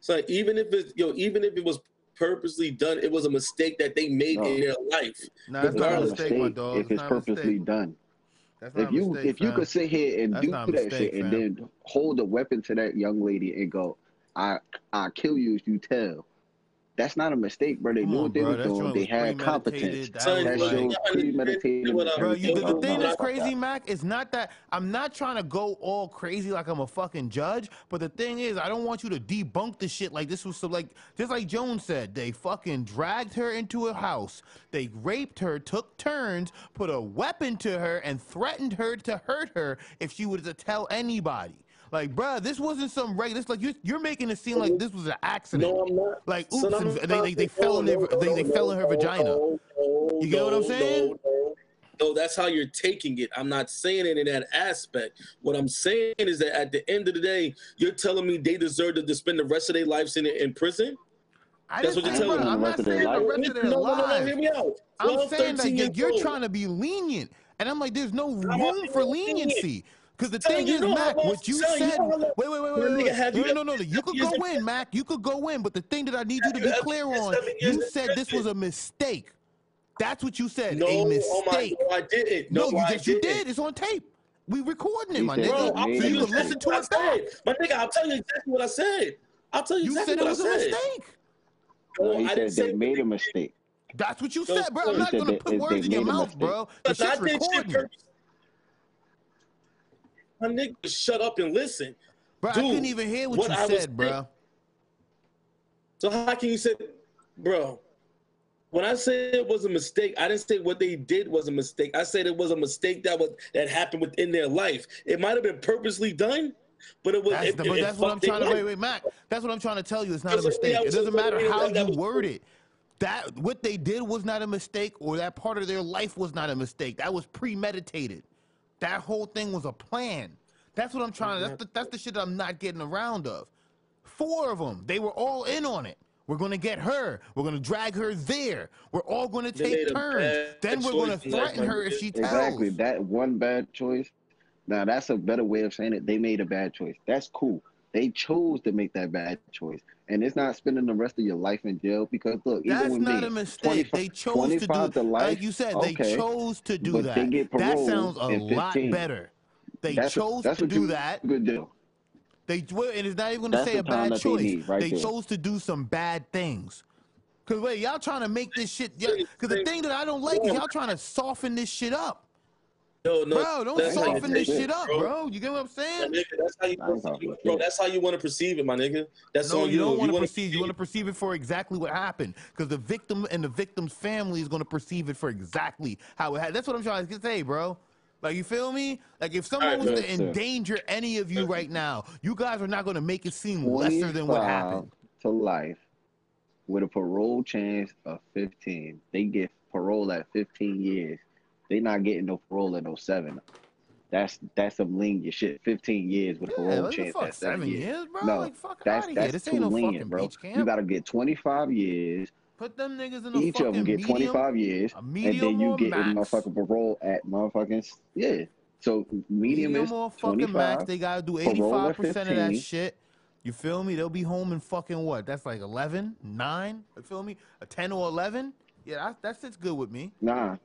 Speaker 4: so even if it's yo, even if it was purposely done, it was a mistake that they made
Speaker 2: No.
Speaker 4: in their life.
Speaker 3: Nah, that's not
Speaker 2: not
Speaker 3: a
Speaker 2: a
Speaker 3: mistake, my dog.
Speaker 2: if
Speaker 3: It's
Speaker 2: it's
Speaker 3: not
Speaker 2: purposely
Speaker 3: mistake.
Speaker 2: done.
Speaker 3: That's not
Speaker 2: If
Speaker 3: a
Speaker 2: you
Speaker 3: mistake,
Speaker 2: if you could sit here and
Speaker 3: That's
Speaker 2: do that
Speaker 3: mistake,
Speaker 2: shit and then hold a weapon to that young lady and go, I I kill you if you tell. That's not a mistake, bro. They
Speaker 3: Come
Speaker 2: knew
Speaker 3: on,
Speaker 2: what they
Speaker 3: bro.
Speaker 2: were
Speaker 3: That
Speaker 2: doing.
Speaker 3: joint
Speaker 2: They
Speaker 3: was
Speaker 2: had competence.
Speaker 3: premeditated. That
Speaker 4: Son,
Speaker 3: was
Speaker 2: That
Speaker 4: but
Speaker 3: like,
Speaker 2: shows premeditated.
Speaker 4: what
Speaker 3: Bro, you, the, the thing
Speaker 2: know
Speaker 3: that's crazy. Mac, is not that I'm not trying to go all crazy like I'm a fucking judge, but the thing is, I don't want you to debunk the shit like this was so like just like Jones said, they fucking dragged her into a house, they raped her, took turns, put a weapon to her, and threatened her to hurt her if she was to tell anybody. Like, bruh, this wasn't some regular. This like you're, you're making it seem like this was an accident.
Speaker 4: No, I'm not.
Speaker 3: Like, oops,
Speaker 4: I'm
Speaker 3: and they, they, they fell in their, they, they
Speaker 4: no,
Speaker 3: fell in her
Speaker 4: no,
Speaker 3: vagina.
Speaker 4: no, no,
Speaker 3: You get what I'm saying?
Speaker 4: No, no. No, that's how you're taking it. I'm not saying it in that aspect. What I'm saying is that at the end of the day, you're telling me they deserve to spend the rest of their lives in in prison.
Speaker 3: I
Speaker 4: That's what you're telling
Speaker 2: me.
Speaker 3: I'm not
Speaker 2: The rest of their
Speaker 3: saying the rest of their
Speaker 4: no, no, no, no, hear me out.
Speaker 3: I'm saying that you're, you're trying to be lenient, and I'm like, there's no room
Speaker 4: being
Speaker 3: for
Speaker 4: lenient.
Speaker 3: leniency. Because the thing is, Mac, what you said. Wait, wait, wait, wait, wait.
Speaker 4: have
Speaker 3: No,
Speaker 4: you
Speaker 3: no, no, no. You could go
Speaker 4: in-
Speaker 3: in, Mac. You could go in, but the thing that I need you to be clear on, you said this was a mistake. That's what you said.
Speaker 4: No,
Speaker 3: a
Speaker 4: oh my, no, I didn't.
Speaker 3: No,
Speaker 4: No,
Speaker 3: you just you
Speaker 4: didn't.
Speaker 3: did. It's on tape. We recording it, my nigga.
Speaker 4: Bro, I'll
Speaker 3: so you
Speaker 4: you
Speaker 3: can listen to
Speaker 4: what I
Speaker 3: it back.
Speaker 4: said. My nigga, I'll tell you exactly what I said. I'll tell you
Speaker 3: You
Speaker 4: exactly
Speaker 3: said You
Speaker 4: said it
Speaker 3: was
Speaker 4: I
Speaker 3: a
Speaker 4: said.
Speaker 3: mistake.
Speaker 4: No,
Speaker 2: No, he
Speaker 4: I
Speaker 2: said
Speaker 4: didn't say
Speaker 2: they made a mistake.
Speaker 3: That's what you
Speaker 4: No,
Speaker 3: said, bro. I'm not gonna put words in your mouth,
Speaker 2: mistake.
Speaker 3: bro. The
Speaker 4: But I
Speaker 3: shit's
Speaker 4: did shit
Speaker 3: recording.
Speaker 4: purpose. My nigga, shut up and listen.
Speaker 3: Bro, I couldn't even hear what,
Speaker 4: what
Speaker 3: you
Speaker 4: I
Speaker 3: said, bro.
Speaker 4: So how can you say, bro? When I said it was a mistake, I didn't say what they did was a mistake. I said it was a mistake that was that happened within their life. It might have been purposely done, but it was.
Speaker 3: That's,
Speaker 4: it,
Speaker 3: the,
Speaker 4: it,
Speaker 3: but
Speaker 4: it
Speaker 3: that's what I'm trying to wait, wait, Mac. That's what I'm trying to tell you. It's not a mistake. It doesn't matter how you word it. that what they did was not a mistake, or that part of their life was not a mistake. That was premeditated. That whole thing was a plan. That's what I'm trying to. That's the, that's the shit that I'm not getting around of. Four of them, they were all in on it. We're gonna get her. We're gonna drag her there. We're all gonna take turns. Then we're gonna
Speaker 4: choice in that
Speaker 3: threaten her if
Speaker 4: one.
Speaker 3: she tells.
Speaker 2: Exactly. That one bad choice. Now that's a better way of saying it. They made a bad choice. That's cool. They chose to make that bad choice. And it's not spending the rest of your life in jail because look, even
Speaker 3: That's
Speaker 2: with
Speaker 3: not
Speaker 2: me,
Speaker 3: a mistake. They chose to do
Speaker 2: 25 to life,
Speaker 3: like you said, they
Speaker 2: okay,
Speaker 3: chose to do that.
Speaker 2: they get
Speaker 3: that sounds a lot better. They
Speaker 2: That's
Speaker 3: chose
Speaker 2: that's
Speaker 3: to do
Speaker 2: you
Speaker 3: that.
Speaker 2: Good deal.
Speaker 3: They and it's not even gonna say a bad
Speaker 2: that they
Speaker 3: choice.
Speaker 2: need right
Speaker 3: they chose to do some bad things. Cause wait, y'all trying to make this shit. Cause the thing that I don't like is y'all trying to soften this shit up,
Speaker 4: No, no,
Speaker 3: bro. Don't
Speaker 4: that's
Speaker 3: soften
Speaker 4: take
Speaker 3: this
Speaker 2: it,
Speaker 3: shit up,
Speaker 4: bro.
Speaker 3: bro. You get what I'm
Speaker 4: Yeah,
Speaker 3: saying?
Speaker 4: nigga, that's how you,
Speaker 2: I ain't talking about
Speaker 4: bro.
Speaker 2: that.
Speaker 4: That's how you want to perceive it, my nigga. That's
Speaker 3: No,
Speaker 4: on
Speaker 3: you don't
Speaker 4: If
Speaker 3: want to
Speaker 4: wanna
Speaker 3: perceive. You want to perceive it for exactly what happened, because the victim and the victim's family is going to perceive it for exactly how it happened. That's what I'm trying to say, bro. Like you feel me? Like if someone
Speaker 4: Alright,
Speaker 3: was to
Speaker 2: yes, sir.
Speaker 3: endanger any of you right now, you guys are not going to make it seem lesser than what happened.
Speaker 2: to life with a parole chance of 15. They get parole at 15 years. They not getting no parole at no oh seven. That's that's some lenient shit. 15 years with a
Speaker 3: Yeah,
Speaker 2: parole chance
Speaker 3: fuck?
Speaker 2: at seven, years.
Speaker 3: years, bro?
Speaker 2: No,
Speaker 3: like fuck
Speaker 2: That's
Speaker 3: out of here.
Speaker 2: that's
Speaker 3: This
Speaker 2: too
Speaker 3: no
Speaker 2: lenient,
Speaker 3: fucking
Speaker 2: bro. You got to get 25 years.
Speaker 3: Put them niggas in a
Speaker 2: Each of them get 25 years,
Speaker 3: a
Speaker 2: and then you get
Speaker 3: max.
Speaker 2: motherfucking parole at motherfucking yeah. So medium, is
Speaker 3: or fucking max. They gotta do 85% of that shit. You feel me? They'll be home in fucking what? That's like 11, 9. You feel me? A 10 or 11? Yeah, that, that shit's good with me.
Speaker 2: Nah,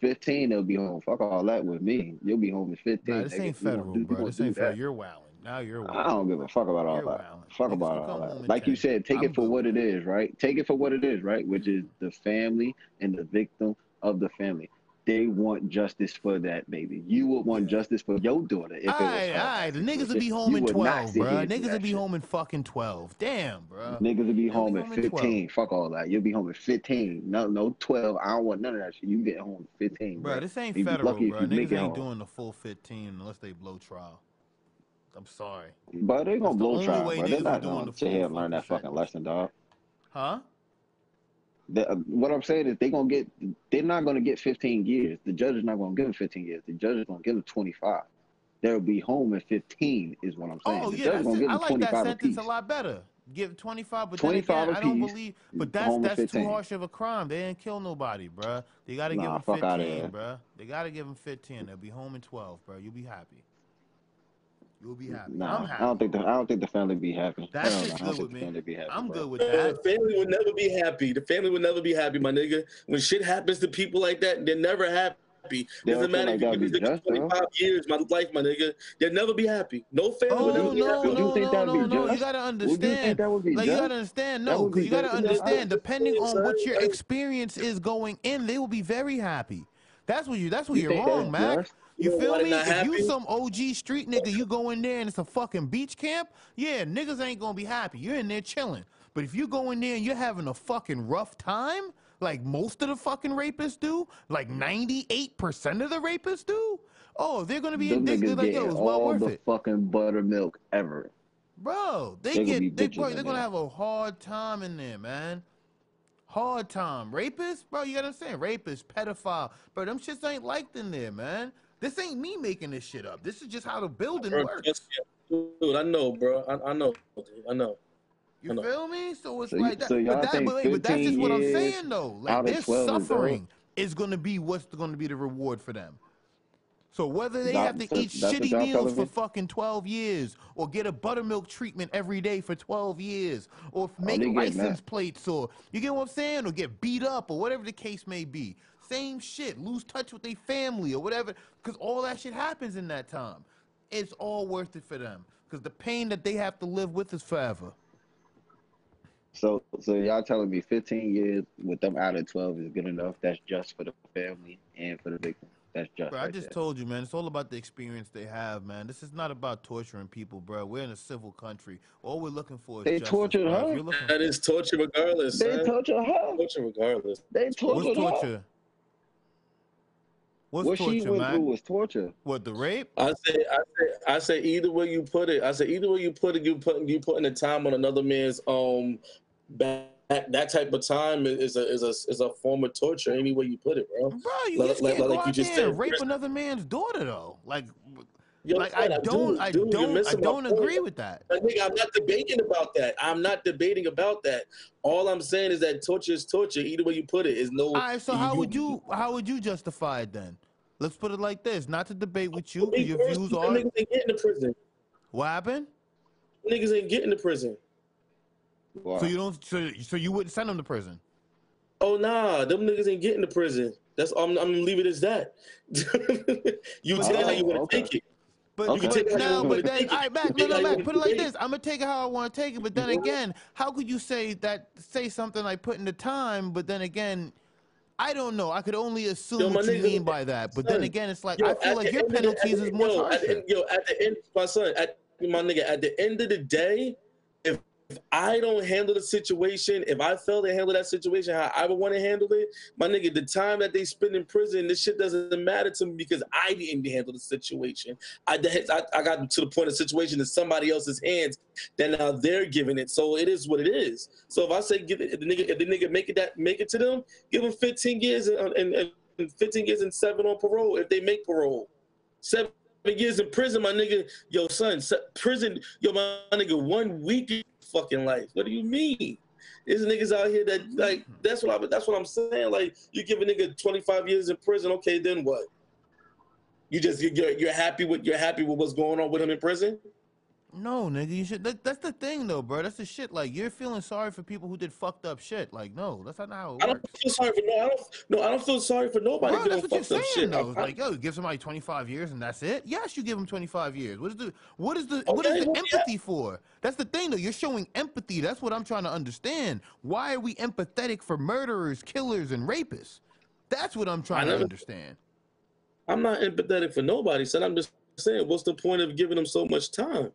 Speaker 2: 15 they'll be home. Fuck all that with me. You'll be home at 15.
Speaker 3: Nah, this ain't federal,
Speaker 2: do-
Speaker 3: bro. This ain't federal. You're wilding. Now you're
Speaker 2: I don't give a fuck about all
Speaker 3: You're
Speaker 2: that. Fuck
Speaker 3: Niggas
Speaker 2: about all that. Like you said, take
Speaker 3: I'm
Speaker 2: it for
Speaker 3: good
Speaker 2: what it is, right? Take it for what it is, right? Which is the family and the victim of the family. They want justice for that baby. You would want justice for your daughter if it was
Speaker 3: Alright,
Speaker 2: her.
Speaker 3: alright. The niggas would be home in
Speaker 2: would not
Speaker 3: 12,
Speaker 2: sit
Speaker 3: bro. Niggas would be home in fucking 12. Damn, bro.
Speaker 2: Niggas will be home
Speaker 3: be
Speaker 2: at
Speaker 3: home in 12.
Speaker 2: 15. Fuck all that. You'll be home at 15. No, no 12. I don't want none of that shit. You get home at 15,
Speaker 3: Bro,
Speaker 2: bro.
Speaker 3: this ain't
Speaker 2: You'd
Speaker 3: federal, bro.
Speaker 2: you
Speaker 3: Niggas ain't
Speaker 2: home.
Speaker 3: doing the full 15 unless they blow trial. I'm sorry.
Speaker 2: But they gonna
Speaker 3: the
Speaker 2: blow
Speaker 3: only
Speaker 2: trial, bro. They're not
Speaker 3: the
Speaker 2: sit and learn that
Speaker 3: fucking
Speaker 2: lesson, dog.
Speaker 3: Huh?
Speaker 2: The, uh, what I'm saying is they're gonna get. They're not gonna get 15 years. The judge is not gonna give them 15 years. The judge is gonna give them 25. They'll be home at 15, is what I'm saying.
Speaker 3: Oh
Speaker 2: the
Speaker 3: yeah,
Speaker 2: judge
Speaker 3: that's
Speaker 2: gonna
Speaker 3: it.
Speaker 2: give
Speaker 3: I like that sentence
Speaker 2: apiece.
Speaker 3: a lot better. Give 25, but
Speaker 2: 25
Speaker 3: then again, I don't believe. But that's that's too harsh of a crime. They didn't kill nobody, bruh. They gotta give
Speaker 2: Nah,
Speaker 3: them 15,
Speaker 2: here.
Speaker 3: bruh. They gotta give them 15. They'll be home in 12, bro. You'll be happy. You'll be happy. I'm happy.
Speaker 2: I don't think the I don't think the family be happy.
Speaker 3: That
Speaker 2: Hell
Speaker 3: shit's
Speaker 2: no, I
Speaker 3: good
Speaker 2: don't think
Speaker 3: with
Speaker 2: the
Speaker 3: me.
Speaker 2: family be happy.
Speaker 3: I'm
Speaker 2: bro.
Speaker 3: good with that.
Speaker 4: The family would never be happy. The family would never be happy, my nigga. When shit happens to people like that, they're never happy.
Speaker 2: They
Speaker 4: Doesn't matter
Speaker 2: like
Speaker 4: if you
Speaker 2: that'd
Speaker 4: give
Speaker 2: be just, though.
Speaker 4: 25 years, my life, my nigga. They'll never be happy. No family would
Speaker 3: Oh
Speaker 4: ever be
Speaker 3: no,
Speaker 4: happy.
Speaker 2: Would you
Speaker 3: no,
Speaker 2: think
Speaker 3: no,
Speaker 2: that'd
Speaker 3: no,
Speaker 2: be
Speaker 3: no! You gotta
Speaker 2: Would you think
Speaker 3: understand.
Speaker 2: that would be
Speaker 3: Like you gotta understand, no, because you gotta
Speaker 2: just.
Speaker 3: Understand.
Speaker 4: I'm
Speaker 3: Depending on
Speaker 4: saying,
Speaker 3: what your
Speaker 4: son.
Speaker 3: experience is going in, they will be very happy. That's what you. That's what
Speaker 2: You
Speaker 3: you're
Speaker 2: think
Speaker 3: wrong,
Speaker 2: that's
Speaker 3: Mac. You feel me? If you some OG street nigga, you go in there and it's a fucking beach camp. Yeah, niggas ain't gonna be happy. You're in there chilling. But if you go in there and you're having a fucking rough time, like most of the fucking rapists do, like 98% of the rapists do, oh, they're gonna be
Speaker 2: niggas
Speaker 3: Like, yo, it's well
Speaker 2: all
Speaker 3: worth
Speaker 2: the
Speaker 3: it.
Speaker 2: fucking buttermilk ever.
Speaker 3: Bro, they,
Speaker 2: They
Speaker 3: get they, bro, they're gonna have a hard time in there, man. Hard time. Rapists, bro, you gotta understand. Rapists, pedophile, bro, them shits ain't liked in there, man. This ain't me making this shit up. This is just how the building
Speaker 4: Bro,
Speaker 3: works.
Speaker 4: Dude, I know, bro. I, I know. dude. I know.
Speaker 3: You
Speaker 4: I know.
Speaker 3: feel me? So it's
Speaker 2: So you-
Speaker 3: like that.
Speaker 2: so
Speaker 3: but that, but, but that's just what I'm saying though. Like
Speaker 2: out of
Speaker 3: their
Speaker 2: 12 is
Speaker 3: suffering is gonna be what's gonna be the reward for them. So whether they
Speaker 2: That-
Speaker 3: have to
Speaker 2: so
Speaker 3: eat shitty meals for fucking 12 years or get a buttermilk treatment every day for 12 years or
Speaker 2: Oh,
Speaker 3: make license
Speaker 2: that.
Speaker 3: plates or you get what I'm saying or get beat up or whatever the case may be. Same shit, lose touch with their family or whatever cuz all that shit happens in that time. It's all worth it for them cuz the pain that they have to live with is forever.
Speaker 2: So, so y'all telling me 15 years with them out of 12 is good enough? That's just for the family and for the victim. That's just.
Speaker 3: Bro, I just
Speaker 2: there.
Speaker 3: told you, man. It's all about the experience they have, man. This is not about torturing people, bro. We're in a civil country. All we're looking for is
Speaker 2: They
Speaker 3: justice,
Speaker 2: tortured
Speaker 3: bro. If
Speaker 2: her?
Speaker 3: You're looking
Speaker 4: That is torture regardless,
Speaker 2: They
Speaker 4: son.
Speaker 2: torture her.
Speaker 4: torture regardless.
Speaker 2: They
Speaker 3: What's
Speaker 2: tortured her.
Speaker 3: Torture? What's
Speaker 2: what she
Speaker 3: torture,
Speaker 2: went through was torture.
Speaker 3: What the rape?
Speaker 4: I say, I say, I say, either way you put it, I say, either way you put it, you putting you putting the time on another man's um back that, that type of time is a is a is a form of torture. Any way you put it, bro.
Speaker 3: Bro, you
Speaker 4: Like-
Speaker 3: just
Speaker 4: like-
Speaker 3: can't
Speaker 4: like
Speaker 3: go
Speaker 4: you
Speaker 3: out
Speaker 4: just
Speaker 3: there and rape another man's daughter though. Like,
Speaker 4: Yo,
Speaker 3: like I don't,
Speaker 4: do-
Speaker 3: I
Speaker 4: dude, you're
Speaker 3: don't, I don't
Speaker 4: point.
Speaker 3: agree with that.
Speaker 4: I think I'm not debating about that. I'm not debating about that. All I'm saying is that torture is torture. Either way you put it is no.
Speaker 3: All right, so how would you, how would you justify it then? Let's put it like this: not to debate with you.
Speaker 4: Me
Speaker 3: Your
Speaker 4: personally,
Speaker 3: views
Speaker 4: them
Speaker 3: are
Speaker 4: Niggas ain't getting to prison.
Speaker 3: what happened.
Speaker 4: Niggas ain't getting to prison.
Speaker 2: Wow.
Speaker 3: So you don't, so, so you wouldn't send them to prison.
Speaker 4: Oh nah, them niggas ain't getting to prison. That's I'm, I'm gonna leave it as that. you
Speaker 3: oh, tell
Speaker 4: take it how you want to
Speaker 2: okay.
Speaker 4: take it.
Speaker 3: But,
Speaker 2: Okay.
Speaker 3: but
Speaker 4: Take it
Speaker 3: now, but then, all right, back, no, no,
Speaker 4: how
Speaker 3: back. Put it like this: I'm gonna take it how I want to take it. But then again, how could you say that? Say something like putting the time, but then again, I don't know. I could only assume
Speaker 4: Yo, my
Speaker 3: what you
Speaker 4: nigga,
Speaker 3: mean by that. But then again, it's like
Speaker 4: Yo,
Speaker 3: I feel like your
Speaker 4: end of the- at
Speaker 3: penalties
Speaker 4: the-
Speaker 3: is more
Speaker 4: yo, at
Speaker 3: harsher.
Speaker 4: Yo, at the end, my son, at my nigga, at the end of the day, if I don't handle the situation, if I fail to handle that situation how I would want to handle it, my nigga, the time that they spend in prison, this shit doesn't matter to me because I didn't handle the situation. I, I, got to the point of situation in somebody else's hands, then now they're giving it. So it is what it is. So if I say give it, if the nigga, if the nigga make it that make it to them, give them 15 years and, and, and 15 years and seven on parole if they make parole. Seven years in prison, my nigga. Yo, son, prison. Yo, my nigga, one week fucking life. What do you mean? There's niggas out here that like. Hmm. That's what I. That's what I'm saying. Like, you give a nigga 25 years in prison. Okay, then what? You just you're you're happy with you're happy with what's going on with him in prison.
Speaker 3: No, nigga, you should. That, that's the thing, though, bro. That's the shit. Like you're feeling sorry for people who did fucked up shit. Like, no, that's not how it works.
Speaker 4: I don't feel sorry for no. I don't. No, I don't feel sorry for nobody
Speaker 3: Bro, that's what you're saying,
Speaker 4: shit.
Speaker 3: though.
Speaker 4: I-
Speaker 3: like, yo, give somebody 25 years and that's it. Yes, you give them 25 years. What is the what is the what is the
Speaker 4: well, yeah.
Speaker 3: empathy for? That's the thing, though. You're showing empathy. That's what I'm trying to understand. Why are we empathetic for murderers, killers, and rapists? That's what I'm trying to
Speaker 4: never-
Speaker 3: understand.
Speaker 4: I'm not empathetic for nobody, son. I'm just saying, what's the point of giving them so much time?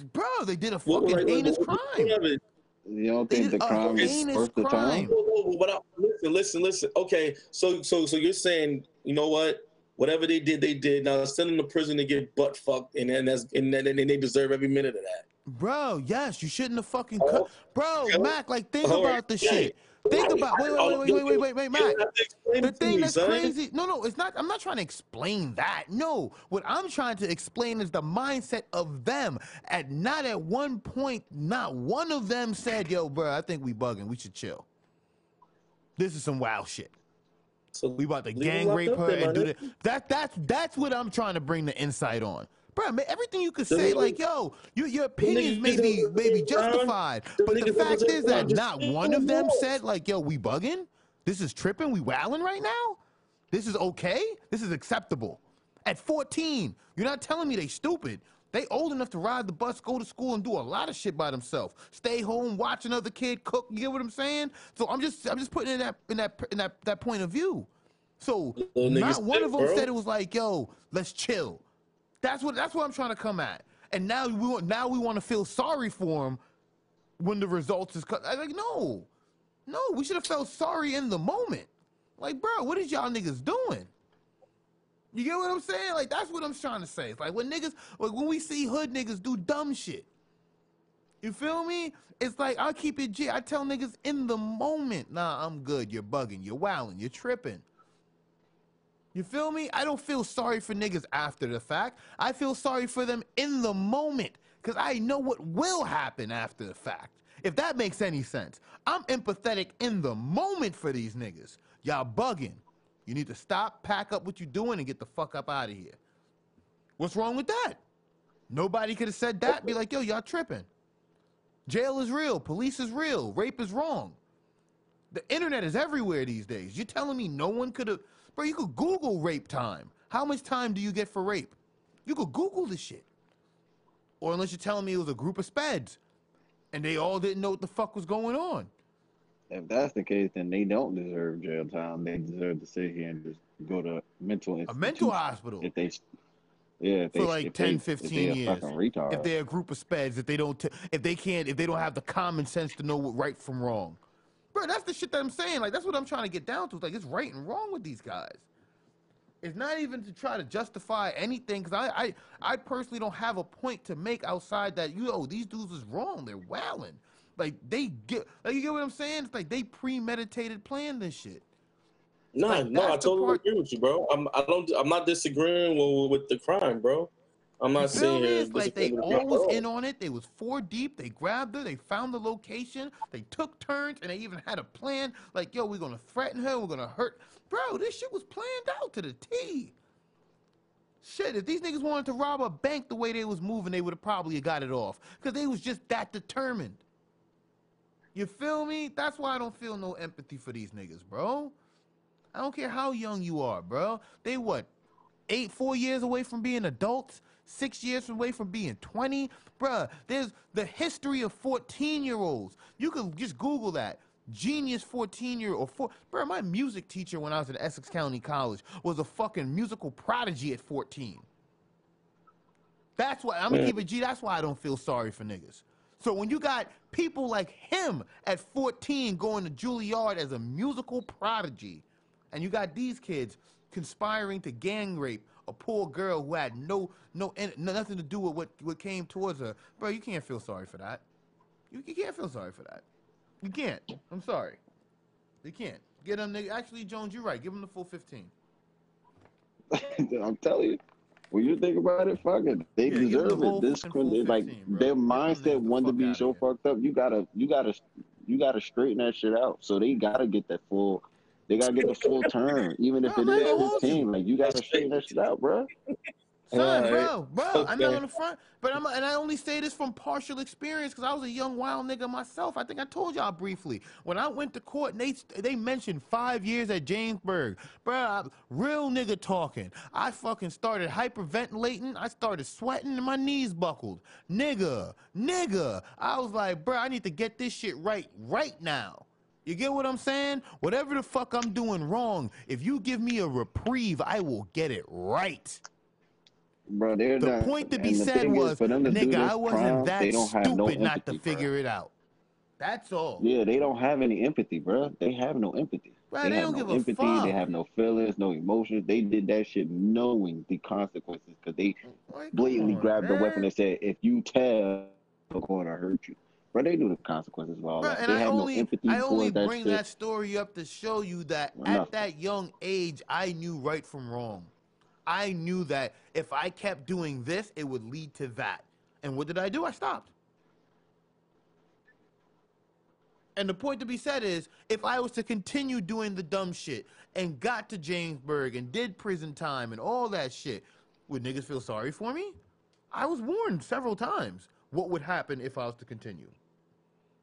Speaker 3: Bro, they did a fucking
Speaker 4: like, what-
Speaker 3: heinous
Speaker 4: what's
Speaker 3: crime.
Speaker 4: point of it?
Speaker 2: You don't
Speaker 3: They
Speaker 2: think
Speaker 3: did
Speaker 2: the
Speaker 3: a
Speaker 2: crime is
Speaker 3: heinous
Speaker 2: worth the time?
Speaker 4: Whoa, whoa, whoa, But I, listen, listen, listen. Okay, so so so you're saying, you know what? Whatever they did, they did. Now send them to prison to get butt fucked, and then that's and then and they deserve every minute of that.
Speaker 3: Bro, yes, you shouldn't have fucking
Speaker 4: Oh,
Speaker 3: cut. Bro,
Speaker 4: okay.
Speaker 3: Mac, like think
Speaker 4: All right,
Speaker 3: about the
Speaker 4: yeah.
Speaker 3: shit. Think about wait, wait,
Speaker 4: Oh,
Speaker 3: wait, wait, wait, wait, wait,
Speaker 4: you
Speaker 3: Mac.
Speaker 4: don't have to explain
Speaker 3: The thing that's crazy. No, no, it's not. I'm not trying to explain that. No, what I'm trying to explain is the mindset of them. At not at one point, not one of them said, "Yo, bro, I think we bugging. We should chill. This is some wild shit.
Speaker 4: So
Speaker 3: We about to gang rape her and do that. That that's that's what I'm trying to bring the insight on. Bro, man, everything you could
Speaker 4: The
Speaker 3: say,
Speaker 4: niggas-
Speaker 3: like, yo, your your opinions may be
Speaker 4: don't
Speaker 3: may be justified,
Speaker 4: The
Speaker 3: but the fact is that not one of them said, like, yo, we bugging. This is tripping. We wilding right now. This is okay. This is acceptable. At 14, you're not telling me they stupid. They old enough to ride the bus, go to school, and do a lot of shit by themselves. Stay home, watch another kid cook. You get what I'm saying? So I'm just I'm just putting it in that in that in that that point of view. So not one of them
Speaker 4: bro.
Speaker 3: said it was like, yo, let's chill. That's what that's what I'm trying to come at. And now we want now we want to feel sorry for him when the results is cut. I'm like no, no, we should have felt sorry in the moment. Like, bro, what is y'all niggas doing? You get what I'm saying? Like that's what I'm trying to say. It's like when niggas, like when we see hood niggas do dumb shit. You feel me? It's like I'll keep it G. I tell niggas in the moment, nah, I'm good. You're bugging. You're wilding. You're tripping. You feel me? I don't feel sorry for niggas after the fact. I feel sorry for them in the moment because I know what will happen after the fact. If that makes any sense. I'm empathetic in the moment for these niggas. Y'all bugging. You need to stop, pack up what you're doing, and get the fuck up out of here. What's wrong with that? Nobody could have said that. Be like, yo, y'all tripping. Jail is real. Police is real. Rape is wrong. The internet is everywhere these days. You're telling me no one could have, bro? You could Google rape time. How much time do you get for rape? You could Google this shit. Or unless you're telling me it was a group of speds, and they all didn't know what the fuck was going on.
Speaker 2: If that's the case, then they don't deserve jail time. They deserve to sit here and just go to mental
Speaker 3: A mental hospital
Speaker 2: If they, yeah, if
Speaker 3: for
Speaker 2: they,
Speaker 3: like
Speaker 2: if
Speaker 3: 10,
Speaker 2: they,
Speaker 3: 15
Speaker 2: if
Speaker 3: years.
Speaker 2: retard.
Speaker 3: If they're a group of speds, if they don't, t- if they can't, if they don't have the common sense to know what right from wrong, bro, that's the shit that I'm saying. Like that's what I'm trying to get down to. Like it's right and wrong with these guys. It's not even to try to justify anything because I, I, I personally don't have a point to make outside that you know these dudes is wrong. They're wilding. like they get like you get what I'm saying? It's like they premeditated planned this shit.
Speaker 4: No,
Speaker 3: Like,
Speaker 4: no, I totally
Speaker 3: part-
Speaker 4: agree with you, bro. I'm I don't I'm not disagreeing with, with the crime, bro. I'm not saying
Speaker 3: like they all was in on it. They was four deep. They grabbed her. They found the location. They took turns, and they even had a plan. Like, yo, we're gonna threaten her. We're gonna hurt. Bro, this shit was planned out to the T. Shit, if these niggas wanted to rob a bank the way they was moving, they would have probably got it off. Cause they was just that determined. You feel me? That's why I don't feel no empathy for these niggas, bro. I don't care how young you are, bro. They what? Eight, four years away from being adults, six years away from being 20. Bruh, there's the history of 14 year olds. You can just Google that. Genius 14 year old. four. Bruh, my music teacher when I was at Essex County College was a fucking musical prodigy at 14. That's why I'm gonna
Speaker 4: mm.
Speaker 3: keep it G. That's why I don't feel sorry for niggas. So when you got people like him at 14 going to Juilliard as a musical prodigy, and you got these kids conspiring to gang rape a poor girl who had no no, nothing to do with what what came towards her, bro, you can't feel sorry for that. You, you can't feel sorry for that. You can't. I'm sorry. You can't. Get them nigga. Actually, Jones, you're right. Give them the full 15.
Speaker 2: I'm telling you. When you think about it, fuck it, they
Speaker 3: Yeah, give 'em the
Speaker 2: deserve it. This
Speaker 3: fucking full
Speaker 2: like
Speaker 3: 15,
Speaker 2: their mindset wanted to be so fucked up. You gotta, you gotta, you gotta straighten that shit out. So they gotta get that full. They gotta get the full turn, even if
Speaker 3: No,
Speaker 2: it
Speaker 3: I'm not gonna
Speaker 2: is
Speaker 3: hold you.
Speaker 2: 15. Like you gotta straighten that shit out, bro.
Speaker 3: Son,
Speaker 4: Alright.
Speaker 3: bro, bro, I'm not on the front, but I'm, and I only say this from partial experience because I was a young wild nigga myself. I think I told y'all briefly when I went to court. And they they mentioned five years at Jamesburg, bro. I, real nigga talking. I fucking started hyperventilating. I started sweating and my knees buckled. Nigga, nigga. I was like, bro, I need to get this shit right right now. You get what I'm saying? Whatever the fuck I'm doing wrong, if you give me a reprieve, I will get it right.
Speaker 2: Bro, they're
Speaker 3: The
Speaker 2: not,
Speaker 3: point to be said
Speaker 2: is,
Speaker 3: was,
Speaker 2: for them to do
Speaker 3: nigga, I wasn't
Speaker 2: crime,
Speaker 3: that
Speaker 2: have no
Speaker 3: stupid not to
Speaker 2: empathy, bro.
Speaker 3: figure it out. That's all.
Speaker 2: Yeah, they don't have any empathy, bro. They have no empathy.
Speaker 3: Right,
Speaker 2: they,
Speaker 3: they
Speaker 2: have
Speaker 3: don't
Speaker 2: no
Speaker 3: give a
Speaker 2: empathy.
Speaker 3: fuck.
Speaker 2: They have no feelings, no emotions. They did that shit knowing the consequences because they blatantly
Speaker 3: on,
Speaker 2: grabbed the weapon and said, "If you tell, I'm going to hurt you." But they knew the consequences of all
Speaker 3: Bruh,
Speaker 2: that.
Speaker 3: and
Speaker 2: They
Speaker 3: I
Speaker 2: have
Speaker 3: only,
Speaker 2: no empathy
Speaker 3: I only
Speaker 2: that
Speaker 3: bring
Speaker 2: shit.
Speaker 3: that story up to show you that
Speaker 2: Nothing.
Speaker 3: at that young age, I knew right from wrong. I knew that if I kept doing this, it would lead to that. And what did I do? I stopped. And the point to be said is, if I was to continue doing the dumb shit and got to Jamesburg and did prison time and all that shit, would niggas feel sorry for me? I was warned several times what would happen if I was to continue.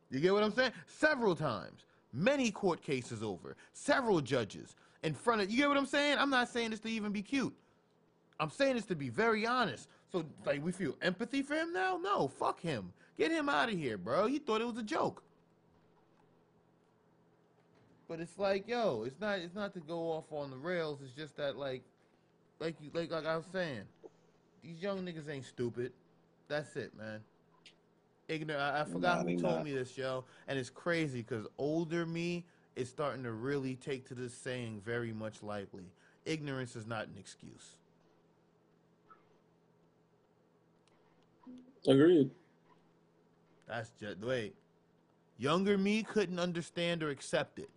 Speaker 3: You get what I'm saying? Several times. Many court cases over. Several judges in front of you get what I'm saying? I'm not saying this to even be cute. I'm saying this to be very honest. So like we feel empathy for him now? No, fuck him. Get him out of here, bro. He thought it was a joke. But it's like, yo, it's not it's not to go off on the rails. It's just that like like you like like I was saying, these young niggas ain't stupid. That's it, man. Ignorant. I, I forgot
Speaker 2: Nah,
Speaker 3: who
Speaker 2: they
Speaker 3: told
Speaker 2: not.
Speaker 3: me this, yo. And it's crazy because older me is starting to really take to this saying very much lightly. Ignorance is not an excuse.
Speaker 4: Agreed.
Speaker 3: That's just wait. Younger me couldn't understand or accept it.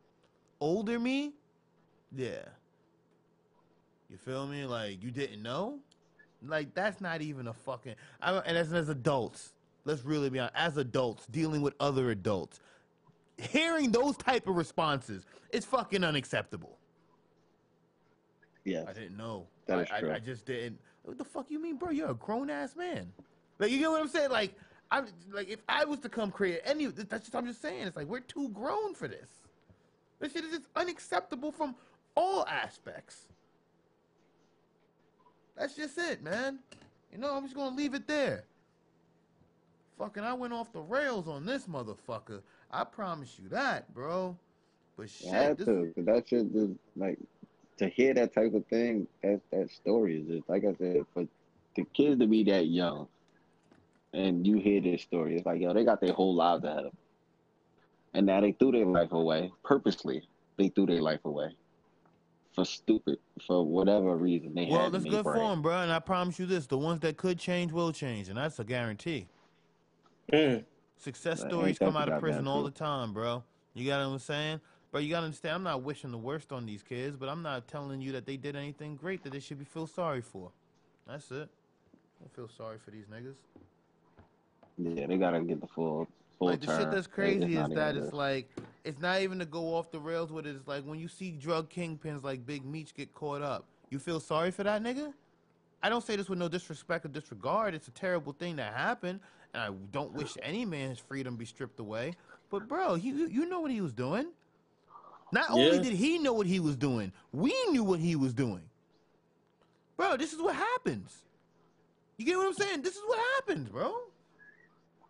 Speaker 3: Older me, yeah. You feel me? Like you didn't know? Like that's not even a fucking. I, and as as adults, let's really be honest. As adults dealing with other adults, hearing those type of responses is fucking unacceptable.
Speaker 2: Yeah,
Speaker 3: I didn't know.
Speaker 2: That
Speaker 3: I,
Speaker 2: is
Speaker 3: I,
Speaker 2: true.
Speaker 3: I just didn't. What the fuck you mean, bro? You're a grown ass man. Like you get what I'm saying? Like I'm like if I was to come create any, that's just I'm just saying. It's like we're too grown for this. This shit is just unacceptable from all aspects. That's just it, man. You know, I'm just gonna leave it there. Fucking, I went off the rails on this motherfucker. I promise you that, bro. But
Speaker 2: I
Speaker 3: shit,
Speaker 2: had
Speaker 3: this,
Speaker 2: to. that shit just like to hear that type of thing. That that story is just like I said for the kids to be that young, and you hear this story. It's like yo, they got their whole lives ahead of them, and now they threw their life away purposely. They threw their life away for stupid for whatever reason they
Speaker 3: well,
Speaker 2: had in
Speaker 3: that's good for them, bro. And I promise you this: the ones that could change will change, and that's a guarantee.
Speaker 4: Mm.
Speaker 3: Success
Speaker 2: That
Speaker 3: stories come out of prison all the time, bro. You got what I'm saying? Bro, you gotta understand. I'm not wishing the worst on these kids, but I'm not telling you that they did anything great that they should be feel sorry for. That's it. Don't feel sorry for these niggas.
Speaker 2: Yeah, they gotta get the full full
Speaker 3: like the shit that's crazy is that it's
Speaker 2: good.
Speaker 3: like it's not even to go off the rails with it. It's like when you see drug kingpins like Big Meech get caught up, you feel sorry for that nigga. I don't say this with no disrespect or disregard. It's a terrible thing that happened, and I don't wish any man's freedom be stripped away. But bro, you you- know what he was doing. Not only did he know what he was doing, we knew what he was doing. Bro, this is what happens. You get what I'm saying? This is what happens, bro.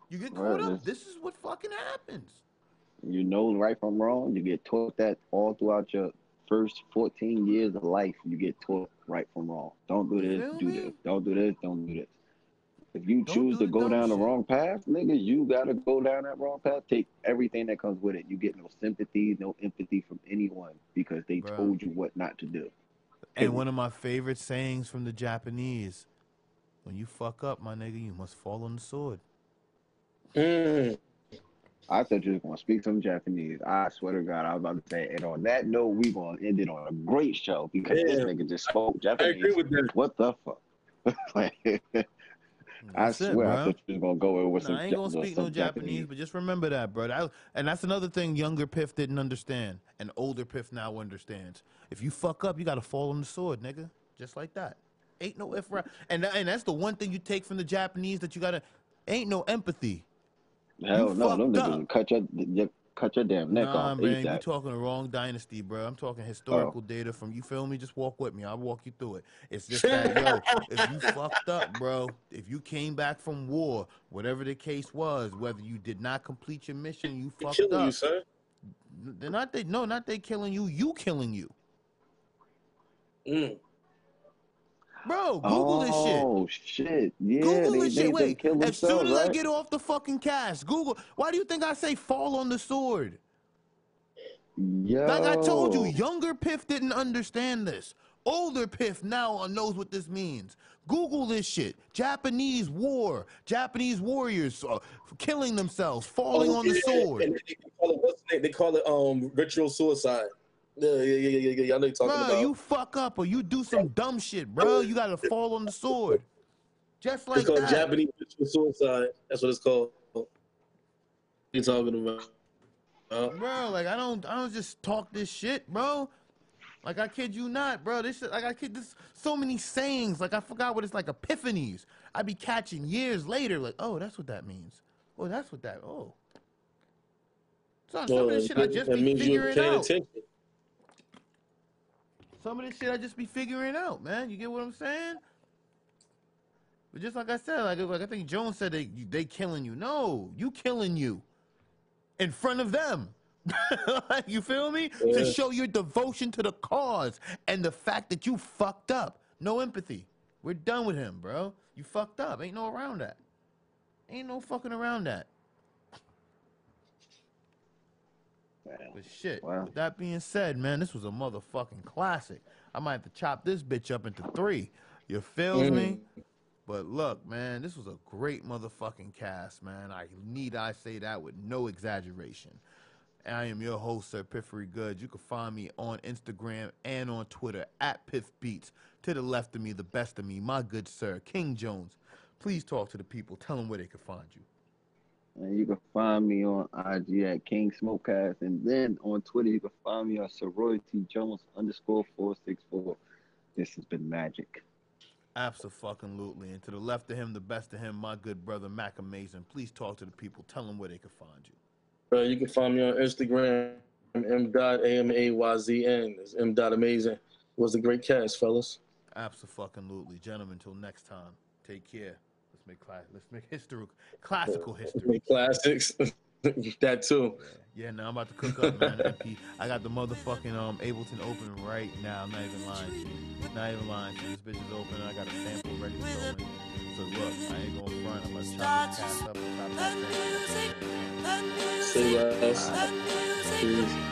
Speaker 3: You get caught
Speaker 2: Right,
Speaker 3: up.
Speaker 2: this-
Speaker 3: is what fucking happens.
Speaker 2: you know right from wrong. You get taught that all throughout your first 14 years of life. You get taught right from wrong. Don't do this, do
Speaker 3: me?
Speaker 2: this. Don't do this, don't do this. If you
Speaker 3: Don't
Speaker 2: choose
Speaker 3: do
Speaker 2: to go
Speaker 3: dumb
Speaker 2: down the wrong path, nigga, you gotta go down that wrong path. Take everything that comes with it. You get no sympathy, no empathy from anyone because they
Speaker 3: Bruh.
Speaker 2: told you what not to do.
Speaker 3: And one of my favorite sayings from the Japanese: "When you fuck up, my nigga, you must fall on the sword."
Speaker 4: Mm.
Speaker 2: I thought you was gonna speak some Japanese. I swear to God, I was about to say. And on that note, we're gonna end it on a great show because this nigga just spoke
Speaker 4: I
Speaker 2: Japanese.
Speaker 4: agree with that.
Speaker 2: What the fuck? I
Speaker 3: That's it,
Speaker 2: swear, I thought you was gonna go in with
Speaker 3: Nah,
Speaker 2: some.
Speaker 3: I ain't gonna speak no
Speaker 2: some
Speaker 3: Japanese, but just remember that, bro. That, and that's another thing younger Piff didn't understand, and older Piff now understands. If you fuck up, you gotta fall on the sword, nigga. Just like that. Ain't no if right. And and that's the one thing you take from the Japanese that you gotta. Ain't no empathy.
Speaker 2: Hell
Speaker 3: You
Speaker 2: no, them niggas cut your, your cut your damn neck
Speaker 3: nah,
Speaker 2: off.
Speaker 3: man,
Speaker 2: Eat
Speaker 3: you
Speaker 2: that.
Speaker 3: talking the wrong dynasty, bro. I'm talking historical data from you. Feel me? Just walk with me. I'll walk you through it. It's just that, yo, if you fucked up, bro, if you came back from war, whatever the case was, whether you did not complete your mission, you
Speaker 4: They
Speaker 3: fucked
Speaker 4: killing
Speaker 3: up.
Speaker 4: you, son.
Speaker 3: They're not they. No, not they killing you. You killing you,
Speaker 4: Mm.
Speaker 3: Bro. Google this shit.
Speaker 2: Oh shit! Yeah,
Speaker 3: Google
Speaker 2: they,
Speaker 3: this
Speaker 2: they,
Speaker 3: shit.
Speaker 2: they
Speaker 3: Wait,
Speaker 2: kill
Speaker 3: as soon
Speaker 2: themselves,
Speaker 3: as I get off the fucking cast, Google. Why do you think I say fall on the sword?
Speaker 2: Yo.
Speaker 3: Like I told you, younger Piff didn't understand this. Older Piff now knows what this means. Google this shit. Japanese war, Japanese warriors uh, killing themselves, falling
Speaker 4: Oh,
Speaker 3: on the sword.
Speaker 4: They call it, what's the name? They call it um ritual suicide. Yeah, yeah, yeah, yeah, yeah. I know you're talking
Speaker 3: Bro,
Speaker 4: about.
Speaker 3: you fuck up or you do some dumb shit, bro. You gotta fall on the sword. Just like it's
Speaker 4: called
Speaker 3: that.
Speaker 4: Japanese ritual suicide. That's what it's called. What you talking about?
Speaker 3: Bro. Like I don't, I don't just talk this shit, bro. Like I kid you not, bro. This shit, like I kid this. So many sayings. Like I forgot what it's like. Epiphanies. I be catching years later. Like, oh, that's what that means. Oh, that's what that. Oh. Son, some of this oh, shit I just be figuring
Speaker 4: paying
Speaker 3: out.
Speaker 4: attention.
Speaker 3: Some of this shit I just be figuring out, man. You get what I'm saying? But just like I said, like, like I think Jones said, they they killing you. No, you killing you in front of them. you feel me? To show your devotion to the cause and the fact that you fucked up. No empathy. We're done with him, bro. You fucked up. Ain't no around that. Ain't no fucking around that. But shit.
Speaker 2: Wow.
Speaker 3: With that being said, man, this was a motherfucking classic. I might have to chop this bitch up into three. You feels
Speaker 4: Mm.
Speaker 3: me? But look, man, this was a great motherfucking cast, man. I need I say that with no exaggeration. I am your host, Sir Piffery Goods. You can find me on Instagram and on Twitter at Piff Beats. To the left of me, the best of me, my good sir, King Jones. Please talk to the people. Tell them where they can find you.
Speaker 2: And you can find me on IG at King Smokecast, and then on Twitter you can find me on Sorority Jones underscore four six four. This has been magic.
Speaker 3: Absolutely. And to the left of him, the best of him, my good brother Mac Amazing. Please talk to the people. Tell them where they can find you.
Speaker 4: Uh, you can find me on Instagram, m dot a m a y z n. It's m dot amazing. It was a great cast, fellas.
Speaker 3: Absolutely, gentlemen. Until next time, take care. Let's make class. Let's make history, classical history.
Speaker 4: Classics. that too.
Speaker 3: Yeah, now I'm about to cook up, man. MP. I got the motherfucking um Ableton open right now. I'm not even lying to you. Not even lying to you. This bitch is open. I got a sample ready to go in. So look, I ain't going front. I'm gonna chop this cast up and chop
Speaker 1: The
Speaker 3: that sample.
Speaker 1: music, the
Speaker 4: Say
Speaker 1: music, the music
Speaker 4: Peace.
Speaker 1: has